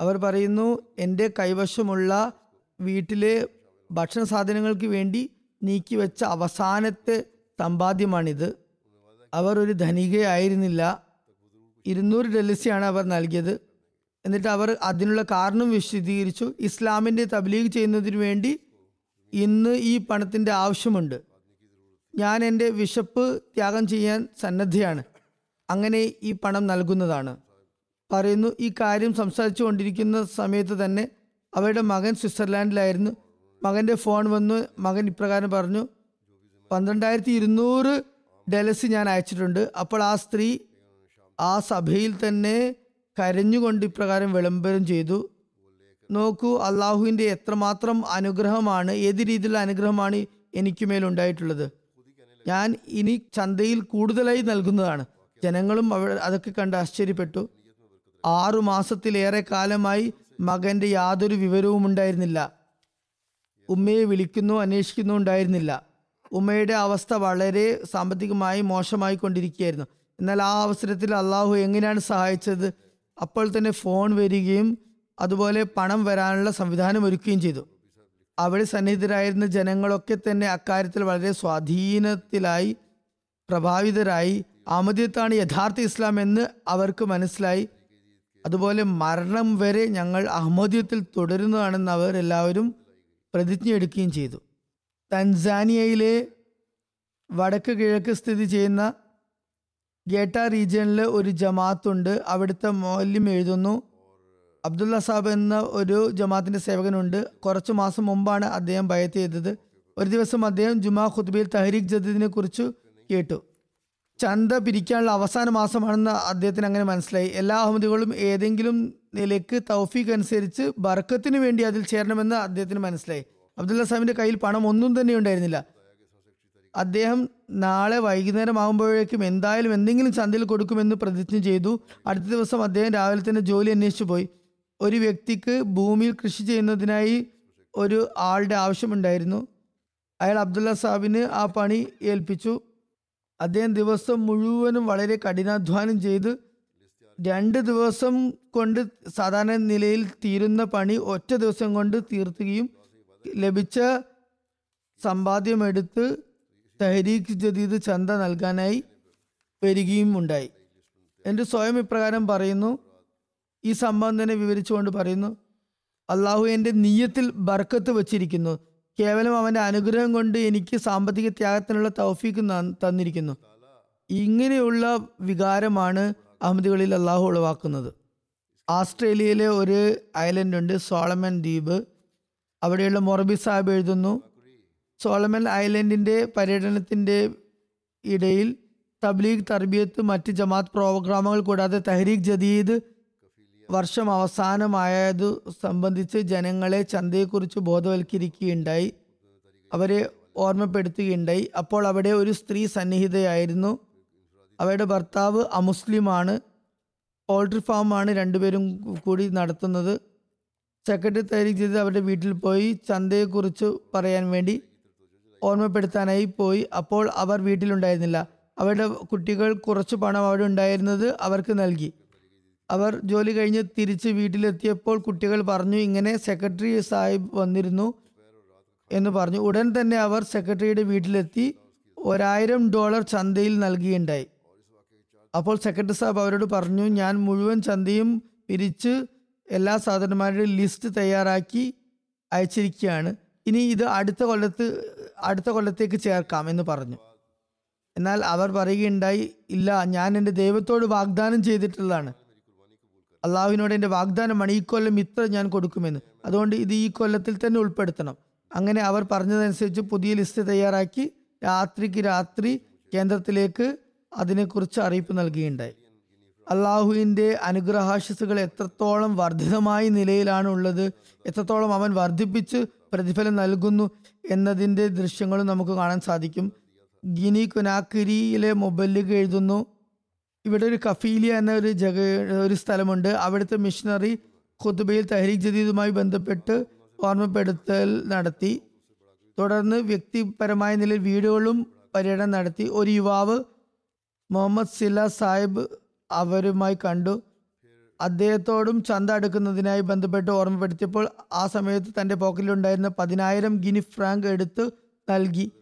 അവർ പറയുന്നു എന്റെ കൈവശമുള്ള വീട്ടിലെ ഭക്ഷണ സാധനങ്ങൾക്ക് വേണ്ടി നീക്കി വെച്ച അവസാനത്തെ സമ്പാദ്യമാണിത് അവർ ഒരു ധനികയായിരുന്നില്ല ഇരുന്നൂറ് ഡെലിസിയാണ് അവർ നൽകിയത്. എന്നിട്ട് അവർ അതിനുള്ള കാരണം വിശദീകരിച്ചു. ഇസ്ലാമിന്റെ തബ്ലീഗ് ചെയ്യുന്നതിന് വേണ്ടി ഇന്ന് ഈ പണത്തിന്റെ ആവശ്യമുണ്ട്. ഞാൻ എന്റെ വിശപ്പ് ത്യാഗം ചെയ്യാൻ സന്നദ്ധയാണ്. അങ്ങനെ ഈ പണം നൽകുന്നതാണ്. പറയുന്നു ഈ കാര്യം സംസാരിച്ചു കൊണ്ടിരിക്കുന്ന സമയത്ത് തന്നെ അവരുടെ മകൻ സ്വിറ്റ്സർലാൻഡിലായിരുന്നു. മകന്റെ ഫോൺ വന്നു. മകൻ ഇപ്രകാരം പറഞ്ഞു പന്ത്രണ്ടായിരത്തി ഇരുന്നൂറ് ഡെലസ് ഞാൻ അയച്ചിട്ടുണ്ട്. അപ്പോൾ ആ സ്ത്രീ ആ സഭയിൽ തന്നെ കരഞ്ഞുകൊണ്ട് ഇപ്രകാരം വിളംബരം ചെയ്തു. നോക്കൂ അള്ളാഹുവിന്റെ എത്രമാത്രം അനുഗ്രഹമാണ് ഏത് രീതിയിലുള്ള അനുഗ്രഹമാണ് എനിക്ക് മേലുണ്ടായിട്ടുള്ളത് ഞാൻ ഇനി ചന്തയിൽ കൂടുതലായി നൽകുന്നതാണ്. ജനങ്ങളും അവ അതൊക്കെ കണ്ട് ആശ്ചര്യപ്പെട്ടു. ആറു മാസത്തിലേറെ കാലമായി മകന്റെ യാതൊരു വിവരവും ഉണ്ടായിരുന്നില്ല. ഉമ്മയെ വിളിക്കുന്നു അന്വേഷിക്കുന്നു ഉണ്ടായിരുന്നില്ല. ഉമ്മയുടെ അവസ്ഥ വളരെ സാമ്പത്തികമായി മോശമായി കൊണ്ടിരിക്കുകയായിരുന്നു. എന്നാൽ ആ അവസരത്തിൽ അള്ളാഹു എങ്ങനെയാണ് സഹായിച്ചത്? അപ്പോൾ തന്നെ ഫോൺ വരികയും അതുപോലെ പണം വരാനുള്ള സംവിധാനം ഒരുക്കുകയും ചെയ്തു. അവിടെ സന്നിഹിതരായിരുന്ന ജനങ്ങളൊക്കെ തന്നെ അക്കാര്യത്തിൽ വളരെ സ്വാധീനത്തിലായി പ്രഭാവിതരായി ആമദ്യത്താണ് യഥാർത്ഥ ഇസ്ലാം എന്ന് അവർക്ക് മനസ്സിലായി. അതുപോലെ മരണം വരെ ഞങ്ങൾ അഹമ്മദിയത്തിൽ തുടരുന്നതാണെന്ന് അവർ എല്ലാവരും പ്രതിജ്ഞ എടുക്കുകയും ചെയ്തു. തൻസാനിയയിലെ വടക്ക് കിഴക്ക് സ്ഥിതി ചെയ്യുന്ന ഗേട്ട റീജിയനിൽ ഒരു ജമാത്തുണ്ട്. അവിടുത്തെ മൗല്യം എഴുതുന്നു. അബ്ദുള്ള സാബ് എന്ന ഒരു ജമാഅത്തിന്റെ സേവകനുണ്ട്. കുറച്ച് മാസം മുമ്പാണ് അദ്ദേഹം ബയത്ത് ചെയ്തത്. ഒരു ദിവസം അദ്ദേഹം ജുമാ ഖുത്ബയിൽ തഹരീഖ് ജദീദിനെ കുറിച്ച് കേട്ടു. ചന്ത പിരിക്കാനുള്ള അവസാന മാസമാണെന്ന് അദ്ദേഹത്തിന് അങ്ങനെ മനസ്സിലായി. എല്ലാ അഹമ്മദികളും ഏതെങ്കിലും നിലയ്ക്ക് തൗഫീഖ് അനുസരിച്ച് ബർക്കത്തിന് വേണ്ടി അതിൽ ചേരണമെന്ന് അദ്ദേഹത്തിന് മനസ്സിലായി. അബ്ദുള്ള സാഹിബിന്റെ കയ്യിൽ പണം ഒന്നും തന്നെ ഉണ്ടായിരുന്നില്ല. അദ്ദേഹം നാളെ വൈകുന്നേരം ആകുമ്പോഴേക്കും എന്തായാലും എന്തെങ്കിലും ചന്തയിൽ കൊടുക്കുമെന്ന് പ്രതിജ്ഞ ചെയ്തു. അടുത്ത ദിവസം അദ്ദേഹം രാവിലെ തന്നെ ജോലി അന്വേഷിച്ചു പോയി. ഒരു വ്യക്തിക്ക് ഭൂമിയിൽ കൃഷി ചെയ്യുന്നതിനായി ഒരു ആളുടെ ആവശ്യമുണ്ടായിരുന്നു. അയാൾ അബ്ദുള്ള സാഹിബിന് ആ പണി ഏൽപ്പിച്ചു. അദ്ദേഹം ദിവസം മുഴുവനും വളരെ കഠിനാധ്വാനം ചെയ്ത് രണ്ട് ദിവസം കൊണ്ട് സാധാരണ നിലയിൽ തീരുന്ന പണി ഒറ്റ ദിവസം കൊണ്ട് തീർത്തുകയും ലഭിച്ച സമ്പാദ്യം എടുത്ത് തെഹരീഖ് ജദീദ് ചന്ത നൽകാനായി വരികയും ഉണ്ടായി. എന്റെ സ്വയം ഇപ്രകാരം പറയുന്നു ഈ സംഭവം വിവരിച്ചുകൊണ്ട് പറയുന്നു അള്ളാഹു എന്റെ നീയത്തിൽ ബർക്കത്ത് വച്ചിരിക്കുന്നു. കേവലം അവന്റെ അനുഗ്രഹം കൊണ്ട് എനിക്ക് സാമ്പത്തിക ത്യാഗത്തിനുള്ള തൗഫീക്ക് തന്നിരിക്കുന്നു. ഇങ്ങനെയുള്ള വികാരമാണ് അഹമ്മദികളിൽ അള്ളാഹു ഉളവാക്കുന്നത്. ആസ്ട്രേലിയയിലെ ഒരു ഐലൻഡ് ഉണ്ട് സോളമൻ ദ്വീപ്. അവിടെയുള്ള മൊറബി സാഹിബ് എഴുതുന്നു സോളമൻ ഐലൻഡിന്റെ പര്യടനത്തിന്റെ ഇടയിൽ തബ്ലീഗ് തർബിയത്ത് മറ്റ് ജമാത്ത് പ്രോഗ്രാമുകൾ കൂടാതെ തഹരീഖ് ജദീദ് വർഷം അവസാനമായതു സംബന്ധിച്ച് ജനങ്ങളെ ചന്തയെക്കുറിച്ച് ബോധവൽക്കരിക്കുകയുണ്ടായി അവരെ ഓർമ്മപ്പെടുത്തുകയുണ്ടായി. അപ്പോൾ അവിടെ ഒരു സ്ത്രീ സന്നിഹിതയായിരുന്നു. അവരുടെ ഭർത്താവ് അമുസ്ലിമാണ്. പോൾട്രി ഫാമാണ് രണ്ടുപേരും കൂടി നടത്തുന്നത്. സെക്രട്ടറി തയ്യാറി ചെയ്ത് അവരുടെ വീട്ടിൽ പോയി ചന്തയെക്കുറിച്ച് പറയാൻ വേണ്ടി ഓർമ്മപ്പെടുത്താനായി പോയി. അപ്പോൾ അവർ വീട്ടിലുണ്ടായിരുന്നില്ല. അവരുടെ കുട്ടികൾ കുറച്ച് പണം അവിടെ ഉണ്ടായിരുന്നത് അവർക്ക് നൽകി. അവർ ജോലി കഴിഞ്ഞ് തിരിച്ച് വീട്ടിലെത്തിയപ്പോൾ കുട്ടികൾ പറഞ്ഞു ഇങ്ങനെ സെക്രട്ടറി സാഹിബ് വന്നിരുന്നു എന്ന് പറഞ്ഞു. ഉടൻ തന്നെ അവർ സെക്രട്ടറിയുടെ വീട്ടിലെത്തി. ഒരായിരം ഡോളർ ചന്തയിൽ നൽകിയുണ്ടായി അപ്പോൾ സെക്രട്ടറി സാബ് അവരോട് പറഞ്ഞു ഞാൻ മുഴുവൻ ചന്തയും പിരിച്ച് എല്ലാ സാധനന്മാരുടെയും ലിസ്റ്റ് തയ്യാറാക്കി അയച്ചിരിക്കുകയാണ്. ഇനി ഇത് അടുത്ത കൊല്ലത്ത് അടുത്ത കൊല്ലത്തേക്ക് ചേർക്കാം എന്ന് പറഞ്ഞു. എന്നാൽ അവർ പറയുകയുണ്ടായി ഇല്ല ഞാൻ എന്റെ ദൈവത്തോട് വാഗ്ദാനം ചെയ്തിട്ടുള്ളതാണ്. അള്ളാഹുവിനോട് എന്റെ വാഗ്ദാനമാണ് ഈ കൊല്ലം ഇത്ര ഞാൻ കൊടുക്കുമെന്ന്. അതുകൊണ്ട് ഇത് ഈ കൊല്ലത്തിൽ തന്നെ ഉൾപ്പെടുത്തണം. അങ്ങനെ അവർ പറഞ്ഞതനുസരിച്ച് പുതിയ ലിസ്റ്റ് തയ്യാറാക്കി രാത്രിക്ക് രാത്രി കേന്ദ്രത്തിലേക്ക് അതിനെക്കുറിച്ച് അറിയിപ്പ് നൽകുകയുണ്ടായി. അള്ളാഹുവിന്റെ അനുഗ്രഹാശിസുകൾ എത്രത്തോളം വർദ്ധിതമായ നിലയിലാണ് ഉള്ളത് എത്രത്തോളം അവൻ വർദ്ധിപ്പിച്ച് പ്രതിഫലം നൽകുന്നു എന്നതിന്റെ ദൃശ്യങ്ങളും നമുക്ക് കാണാൻ സാധിക്കും. ഗിനി കുനാക്കിരിയിലെ മൊബൈലിലേക്ക് എഴുതുന്നു. ഇവിടെ ഒരു കഫീലിയ എന്ന ഒരു ജഗ ഒരു സ്ഥലമുണ്ട്. അവിടുത്തെ മിഷണറി ഖുതുബയിൽ തഹരീഖ് ജദീദുമായി ബന്ധപ്പെട്ട് ഓർമ്മപ്പെടുത്തൽ നടത്തി. തുടർന്ന് വ്യക്തിപരമായ നിലയിൽ വീടുകളും പര്യടനം നടത്തി. ഒരു യുവാവ് മുഹമ്മദ് സില സാഹിബ് അവരുമായി കണ്ടു. അദ്ദേഹത്തോടും ചന്ത അടുക്കുന്നതിനായി ബന്ധപ്പെട്ട് ഓർമ്മപ്പെടുത്തിയപ്പോൾ ആ സമയത്ത് തന്റെ പോക്കറ്റിലുണ്ടായിരുന്ന പതിനായിരം ഗിനി ഫ്രാങ്ക് എടുത്ത് നൽകി.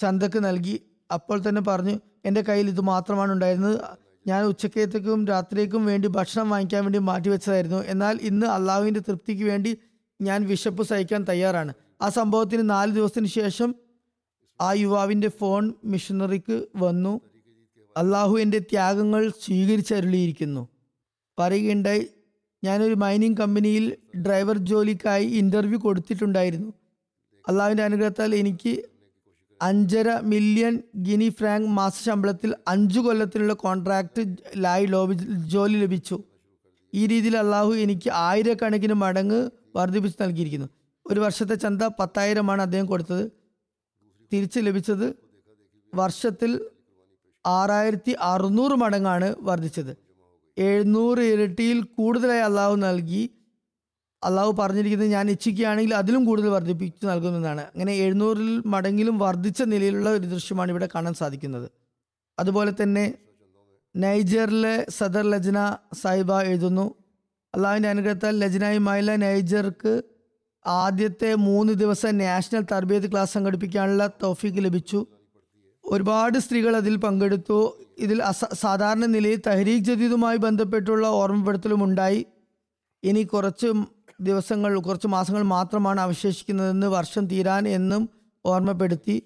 ചന്തക്ക് നൽകി. അപ്പോൾ തന്നെ പറഞ്ഞു എന്റെ കയ്യിൽ ഇത് മാത്രമാണ് ഉണ്ടായിരുന്നത്. ഞാൻ ഉച്ചക്കത്തേക്കും രാത്രിയേക്കും വേണ്ടി ഭക്ഷണം വാങ്ങിക്കാൻ വേണ്ടി മാറ്റിവെച്ചതായിരുന്നു എന്നാൽ ഇന്ന് അള്ളാഹുവിന്റെ തൃപ്തിക്ക് വേണ്ടി ഞാൻ വിശപ്പ് സഹിക്കാൻ തയ്യാറാണ്. ആ സംഭവത്തിന് നാല് ദിവസത്തിന് ശേഷം ആ യുവാവിന്റെ ഫോൺ മിഷണറിക്ക് വന്നു. അള്ളാഹു എന്റെ ത്യാഗങ്ങൾ സ്വീകരിച്ചരുളിയിരിക്കുന്നു. പറയുകയുണ്ടായി ഞാനൊരു മൈനിങ് കമ്പനിയിൽ ഡ്രൈവർ ജോലിക്കായി ഇന്റർവ്യൂ കൊടുത്തിട്ടുണ്ടായിരുന്നു. അള്ളാഹുവിന്റെ അനുഗ്രഹത്താൽ എനിക്ക് അഞ്ചര മില്യൺ ഗിനി ഫ്രാങ്ക് മാസ ശമ്പളത്തിൽ അഞ്ചു കൊല്ലത്തിനുള്ള കോൺട്രാക്ട് ലായി ലോബി ജോലി ലഭിച്ചു. ഈ രീതിയിൽ അള്ളാഹു എനിക്ക് ആയിരക്കണക്കിന് മടങ്ങ് വർദ്ധിപ്പിച്ച് നൽകിയിരിക്കുന്നു. ഒരു വർഷത്തെ ചന്ത പത്തായിരമാണ് അദ്ദേഹം കൊടുത്തത്. തിരിച്ച് ലഭിച്ചത് വർഷത്തിൽ ആറായിരത്തി അറുന്നൂറ് മടങ്ങാണ് വർദ്ധിച്ചത്. എഴുന്നൂറ് ഇരട്ടിയിൽ കൂടുതലായി അള്ളാഹു നൽകി. അള്ളാഹു പറഞ്ഞിരിക്കുന്നത് ഞാൻ ഇച്ഛിക്കുകയാണെങ്കിൽ അതിലും കൂടുതൽ വർദ്ധിപ്പിച്ചു നൽകുന്നതാണ് അങ്ങനെ എഴുന്നൂറിൽ മടങ്ങിലും വർദ്ധിച്ച നിലയിലുള്ള ഒരു ദൃശ്യമാണ് ഇവിടെ കാണാൻ സാധിക്കുന്നത്. അതുപോലെ തന്നെ നൈജറിലെ സദർ ലജ്ന സാഹിബ എഴുതുന്നു. അള്ളാഹുവിന്റെ അനുഗ്രഹത്താൽ ലജ്നയുമായുള്ള നൈജർക്ക് ആദ്യത്തെ മൂന്ന് ദിവസം നാഷണൽ തർബീത് ക്ലാസ് സംഘടിപ്പിക്കാനുള്ള തോഫീക്ക് ലഭിച്ചു. ഒരുപാട് സ്ത്രീകൾ അതിൽ പങ്കെടുത്തു. ഇതിൽ അസ സാധാരണ നിലയിൽ തഹരീഖ് ജദീദുമായി ബന്ധപ്പെട്ടുള്ള ഓർമ്മപ്പെടുത്തലും ഉണ്ടായി. ഇനി കുറച്ച് ദിവസങ്ങൾ കുറച്ച് മാസങ്ങൾ മാത്രമാണ് അവശേഷിക്കുന്നതെന്ന് വർഷം തീരാൻ എന്നും ഓർമ്മപ്പെടുത്തി.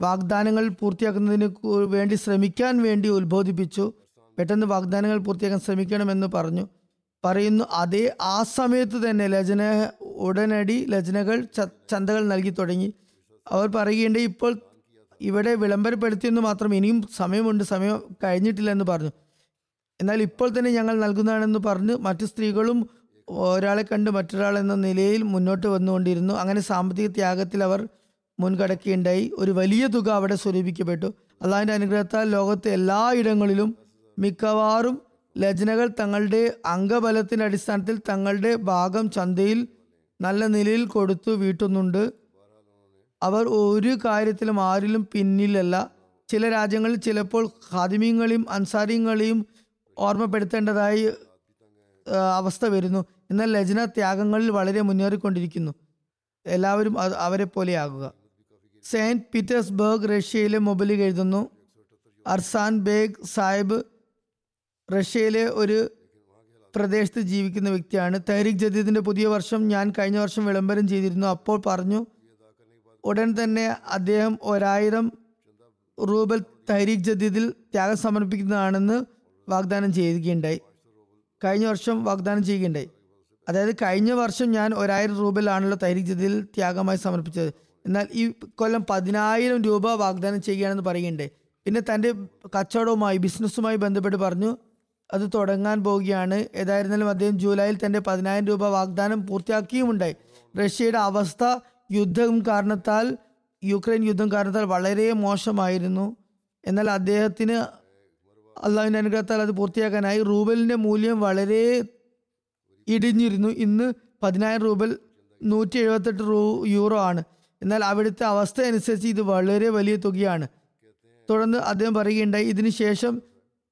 വാഗ്ദാനങ്ങൾ പൂർത്തിയാക്കുന്നതിന് വേണ്ടി ശ്രമിക്കാൻ വേണ്ടി ഉത്ബോധിപ്പിച്ചു. പെട്ടെന്ന് വാഗ്ദാനങ്ങൾ പൂർത്തിയാക്കാൻ ശ്രമിക്കണമെന്ന് പറഞ്ഞു. പറയുന്നു അതേ ആ സമയത്ത് തന്നെ ലജന ഉടനടി ലജനകൾ ചന്തകൾ നൽകി തുടങ്ങി. അവർ പറയുകയുണ്ട് ഇപ്പോൾ ഇവിടെ വിളംബരപ്പെടുത്തിയെന്ന് മാത്രം ഇനിയും സമയമുണ്ട് സമയം കഴിഞ്ഞിട്ടില്ല എന്ന് പറഞ്ഞു. എന്നാൽ ഇപ്പോൾ തന്നെ ഞങ്ങൾ നൽകുന്നതാണെന്ന് പറഞ്ഞ് മറ്റു സ്ത്രീകളും ഒരാളെ കണ്ട് മറ്റൊരാൾ എന്ന നിലയിൽ മുന്നോട്ട് വന്നുകൊണ്ടിരുന്നു. അങ്ങനെ സാമ്പത്തിക ത്യാഗത്തിൽ അവർ മുൻകടക്കുകയുണ്ടായി ഒരു വലിയ തുക അവിടെ സ്വരൂപിക്കപ്പെട്ടു. അള്ളാഹിന്റെ അനുഗ്രഹത്താൽ ലോകത്തെ എല്ലാ ഇടങ്ങളിലും മിക്കവാറും ലജ്നകൾ തങ്ങളുടെ അംഗബലത്തിന്റെ അടിസ്ഥാനത്തിൽ തങ്ങളുടെ ഭാഗം ചന്തയിൽ നല്ല നിലയിൽ കൊടുത്തു വീട്ടുന്നുണ്ട്. അവർ ഒരു കാര്യത്തിലും ആരിലും പിന്നിലല്ല. ചില രാജ്യങ്ങളിൽ ചിലപ്പോൾ ഹാദിമീങ്ങളെയും അൻസാരിങ്ങളെയും ഓർമ്മപ്പെടുത്തേണ്ടതായി അവസ്ഥ വരുന്നു. എന്നാൽ ലജ്ന ത്യാഗങ്ങളിൽ വളരെ മുന്നേറിക്കൊണ്ടിരിക്കുന്നു. എല്ലാവരും അവരെ പോലെയാകുക സെയിന്റ് പീറ്റേഴ്സ്ബർഗ് റഷ്യയിലെ മൊബൈലിൽ എഴുതുന്നു അർസാൻ ബേഗ് സാഹിബ് റഷ്യയിലെ ഒരു പ്രദേശത്ത് ജീവിക്കുന്ന വ്യക്തിയാണ്. തഹരീഖ് ജദീദിന്റെ പുതിയ വർഷം ഞാൻ കഴിഞ്ഞ വർഷം വിളംബരം ചെയ്തിരുന്നു. അപ്പോൾ പറഞ്ഞു ഉടൻ തന്നെ അദ്ദേഹം ഒരായിരം റൂബൽ തഹരീഖ് ജദീദിൽ ത്യാഗം സമർപ്പിക്കുന്നതാണെന്ന് വാഗ്ദാനം ചെയ്യുകയുണ്ടായി. കഴിഞ്ഞ വർഷം വാഗ്ദാനം ചെയ്യുകയുണ്ടായി. അതായത് കഴിഞ്ഞ വർഷം ഞാൻ ഒരായിരം രൂപയിലാണല്ലോ തഹരീഖ് ജദീദിൽ ത്യാഗമായി സമർപ്പിച്ചത്. എന്നാൽ ഈ കൊല്ലം പതിനായിരം രൂപ വാഗ്ദാനം ചെയ്യുകയാണെന്ന് പറയുകയുണ്ടായി. പിന്നെ തന്റെ കച്ചവടവുമായി ബിസിനസ്സുമായി ബന്ധപ്പെട്ട് പറഞ്ഞു അത് തുടങ്ങാൻ പോവുകയാണ്. ഏതായിരുന്നാലും അദ്ദേഹം ജൂലൈയിൽ തന്റെ പതിനായിരം രൂപ വാഗ്ദാനം പൂർത്തിയാക്കിയുമുണ്ടായി. റഷ്യയുടെ അവസ്ഥ യുദ്ധം കാരണത്താൽ യുക്രൈൻ യുദ്ധം കാരണത്താൽ വളരെ മോശമായിരുന്നു. എന്നാൽ അദ്ദേഹത്തിന് അള്ളാഹുവിന്റെ അനുഗ്രഹത്താൽ അത് പൂർത്തിയാക്കാനായി റൂബലിന്റെ മൂല്യം വളരെ ഇടിഞ്ഞിരുന്നു. ഇന്ന് പതിനായിരം റൂബൽ നൂറ്റി എഴുപത്തെട്ട് റൂ യൂറോ ആണ്. എന്നാൽ അവിടുത്തെ അവസ്ഥ അനുസരിച്ച് ഇത് വളരെ വലിയ തുകയാണ്. തുടർന്ന് അദ്ദേഹം പറയുകയുണ്ടായി ഇതിന് ശേഷം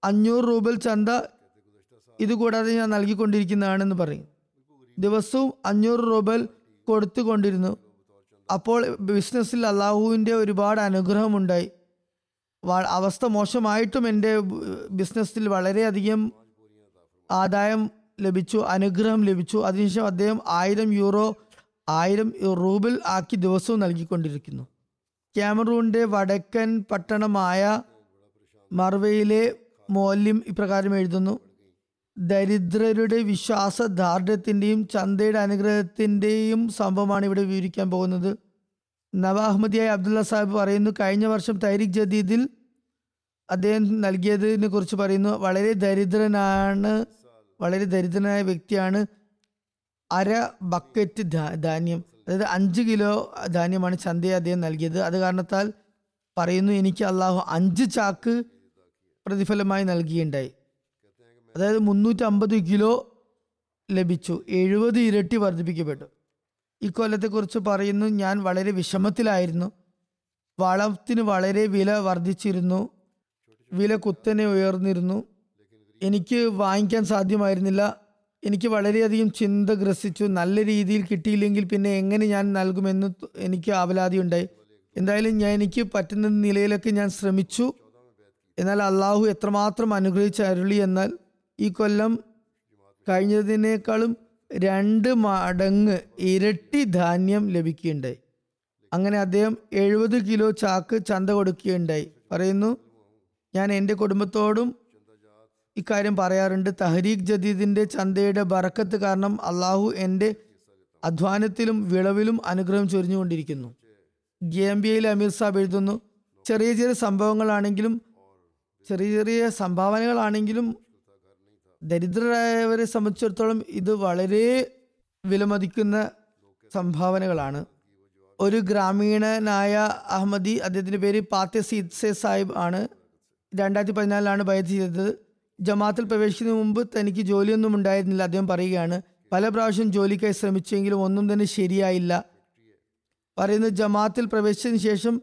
അഞ്ഞൂറ് റൂബൽ ചന്ത ഇതുകൂടാതെ ഞാൻ നൽകിക്കൊണ്ടിരിക്കുന്നതാണെന്ന് പറയും. ദിവസവും അഞ്ഞൂറ് റൂബൽ കൊടുത്തുകൊണ്ടിരുന്നു. അപ്പോൾ ബിസിനസ്സിൽ അള്ളാഹുവിന്റെ ഒരുപാട് അനുഗ്രഹമുണ്ടായി. അവസ്ഥ മോശമായിട്ടും എന്റെ ബിസിനസ്സിൽ വളരെയധികം ആദായം ലഭിച്ചു അനുഗ്രഹം ലഭിച്ചു. അതിനുശേഷം അദ്ദേഹം ആയിരം യൂറോ ആയിരം റൂബിൽ ആക്കി ദിവസവും നൽകിക്കൊണ്ടിരിക്കുന്നു. ക്യാമറൂണിന്റെ വടക്കൻ പട്ടണമായ മർവയിലെ മോല്യം ഇപ്രകാരം എഴുതുന്നു. ദരിദ്രരുടെ വിശ്വാസ ദാർഢ്യത്തിന്റെയും ചന്തയുടെ അനുഗ്രഹത്തിന്റെയും സംഭവമാണ് ഇവിടെ വിവരിക്കാൻ പോകുന്നത്. നവാഹ്മദിയായി അബ്ദുള്ള സാഹിബ് പറയുന്നു കഴിഞ്ഞ വർഷം തൈരിഖ് ജദീദിൽ അദ്ദേഹം നൽകിയതിനെ കുറിച്ച് പറയുന്നു വളരെ ദരിദ്രനാണ് വളരെ ദരിദ്രനായ വ്യക്തിയാണ് അര ബക്കറ്റ് ധാന്യം. അതായത് അഞ്ച് കിലോ ധാന്യമാണ് ചന്തയെ അദ്ദേഹം നൽകിയത്. അത് കാരണത്താൽ പറയുന്നു എനിക്ക് അള്ളാഹു അഞ്ച് ചാക്ക് പ്രതിഫലമായി നൽകിയുണ്ടായി അതായത് മുന്നൂറ്റി അമ്പത് കിലോ ലഭിച്ചു. എഴുപത് ഇരട്ടി വർദ്ധിപ്പിക്കപ്പെട്ടു. ഇക്കൊല്ലത്തെക്കുറിച്ച് പറയുന്നു. ഞാൻ വളരെ വിഷമത്തിലായിരുന്നു. വളത്തിന് വളരെ വില വർദ്ധിച്ചിരുന്നു. വില കുത്തനെ ഉയർന്നിരുന്നു. എനിക്ക് വാങ്ങിക്കാൻ സാധ്യമായിരുന്നില്ല. എനിക്ക് വളരെയധികം ചിന്ത ഗ്രസിച്ചു. നല്ല രീതിയിൽ കിട്ടിയില്ലെങ്കിൽ പിന്നെ എങ്ങനെ ഞാൻ നൽകുമെന്ന് എനിക്ക് ആവലാതി ഉണ്ടായി എന്തായാലും ഞാൻ എനിക്ക് പറ്റുന്ന നിലയിലൊക്കെ ഞാൻ ശ്രമിച്ചു. എന്നാൽ അള്ളാഹു എത്രമാത്രം അനുഗ്രഹിച്ച അരുളി എന്നാൽ ഈ കൊല്ലം കഴിഞ്ഞതിനേക്കാളും രണ്ട് മടങ്ങ് ഇരട്ടി ധാന്യം ലഭിക്കുകയുണ്ടായി. അങ്ങനെ അദ്ദേഹം എഴുപത് കിലോ ചാക്ക് ചന്ത കൊടുക്കുകയുണ്ടായി. പറയുന്നു ഞാൻ എന്റെ കുടുംബത്തോടും ഇക്കാര്യം പറയാറുണ്ട്. തഹരീഖ് ജദീദിന്റെ ചന്തയുടെ ബറക്കത്ത് കാരണം അള്ളാഹു എന്റെ അധ്വാനത്തിലും വിളവിലും അനുഗ്രഹം ചൊരിഞ്ഞുകൊണ്ടിരിക്കുന്നു. ഗേംബിയയിലെ അമീർ സാബ് എഴുതുന്നു ചെറിയ ചെറിയ സംഭവങ്ങളാണെങ്കിലും ചെറിയ ചെറിയ സംഭാവനകളാണെങ്കിലും ദരിദ്രരായവരെ സംബന്ധിച്ചിടത്തോളം ഇത് വളരെ വിലമതിക്കുന്ന സംഭാവനകളാണ്. ഒരു ഗ്രാമീണനായ അഹമ്മദി അദ്ദേഹത്തിന്റെ പേര് പാത്തെ സീദ്സെ സാഹിബ് ആണ്. രണ്ടായിരത്തി പതിനാലിലാണ് ബയത് ചെയ്തത്. ജമാത്തിൽ പ്രവേശിക്കുന്നതിന് മുമ്പ് തനിക്ക് ജോലിയൊന്നും ഉണ്ടായിരുന്നില്ല അദ്ദേഹം പറയുകയാണ്. പല പ്രാവശ്യം ജോലിക്കായി ശ്രമിച്ചെങ്കിലും ഒന്നും തന്നെ ശരിയായില്ല. പറയുന്നത് ജമാത്തിൽ പ്രവേശിച്ചതിന് ശേഷം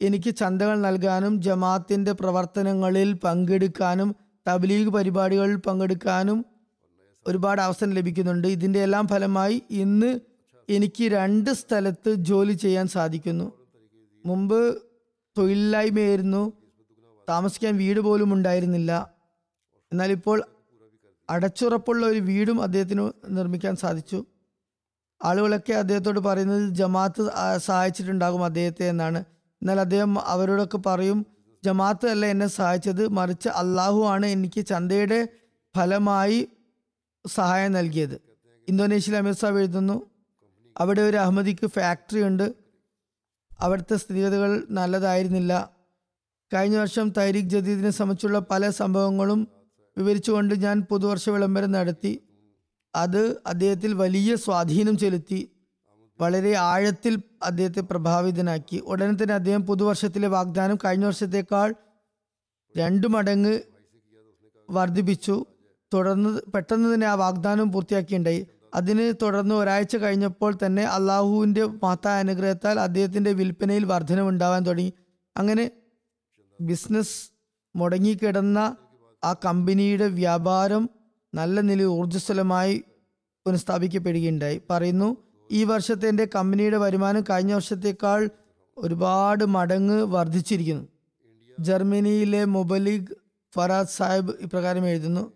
എനിക്ക് ചന്തകൾ നൽകാനും ജമാത്തിന്റെ പ്രവർത്തനങ്ങളിൽ പങ്കെടുക്കാനും തബ്ലീഗ് പരിപാടികളിൽ പങ്കെടുക്കാനും ഒരുപാട് അവസരം ലഭിക്കുന്നുണ്ട്. ഇതിന്റെ എല്ലാം ഫലമായി ഇന്ന് എനിക്ക് രണ്ട് സ്ഥലത്ത് ജോലി ചെയ്യാൻ സാധിക്കുന്നു. മുമ്പ് തൊഴിലില്ലായ്മയായിരുന്നു. താമസിക്കാൻ വീട് പോലും ഉണ്ടായിരുന്നില്ല. എന്നാൽ ഇപ്പോൾ അടച്ചുറപ്പുള്ള ഒരു വീടും അദ്ദേഹത്തിന് നിർമ്മിക്കാൻ സാധിച്ചു. ആളുകളൊക്കെ അദ്ദേഹത്തോട് പറയുന്നത് ജമാഅത്ത് സഹായിച്ചിട്ടുണ്ടാകും അദ്ദേഹത്തെ എന്നാണ്. എന്നാൽ അദ്ദേഹം അവരോടൊക്കെ പറയും ജമാഅത്ത് അല്ല എന്നെ സഹായിച്ചത്. മറിച്ച് അള്ളാഹു ആണ് എനിക്ക് ചന്തയുടെ ഫലമായി സഹായം നൽകിയത്. ഇന്തോനേഷ്യയിൽ അമീർ സാബ് എഴുതുന്നു അവിടെ ഒരു അഹമ്മദിക്ക് ഫാക്ടറി ഉണ്ട്. അവിടുത്തെ സ്ഥിതിഗതികൾ നല്ലതായിരുന്നില്ല. കഴിഞ്ഞ വർഷം തൈരിഖ് ജദീദിനെ സംബന്ധിച്ചുള്ള പല സംഭവങ്ങളും വിവരിച്ചുകൊണ്ട് ഞാൻ പുതുവർഷ വിളംബരം നടത്തി. അത് അദ്ദേഹത്തിൽ വലിയ സ്വാധീനം ചെലുത്തി. വളരെ ആഴത്തിൽ അദ്ദേഹത്തെ പ്രഭാവിതനാക്കി. ഉടനെ തന്നെ അദ്ദേഹം പുതുവർഷത്തിലെ വാഗ്ദാനം കഴിഞ്ഞ വർഷത്തേക്കാൾ രണ്ടു മടങ്ങ് വർദ്ധിപ്പിച്ചു. തുടർന്ന് പെട്ടെന്ന് തന്നെ ആ വാഗ്ദാനം പൂർത്തിയാക്കിയുണ്ടായി. അതിന് തുടർന്ന് ഒരാഴ്ച കഴിഞ്ഞപ്പോൾ തന്നെ അള്ളാഹുവിന്റെ മഹത്തായ അനുഗ്രഹത്താൽ അദ്ദേഹത്തിന്റെ വിൽപ്പനയിൽ വർധനമുണ്ടാവാൻ തുടങ്ങി. അങ്ങനെ ബിസിനസ് മുടങ്ങിക്കിടന്ന ആ കമ്പനിയുടെ വ്യാപാരം നല്ല നിലയിൽ ഊർജസ്വലമായി പുനഃസ്ഥാപിക്കപ്പെടുകയുണ്ടായി. പറയുന്നു ഈ വർഷത്തെ എന്റെ കമ്പനിയുടെ വരുമാനം കഴിഞ്ഞ വർഷത്തേക്കാൾ ഒരുപാട് മടങ്ങ് വർദ്ധിച്ചിരിക്കുന്നു. ജർമ്മനിയിലെ മൊബലിഗ് ഫറാദ് സാഹിബ് ഇപ്രകാരം എഴുതുന്നു.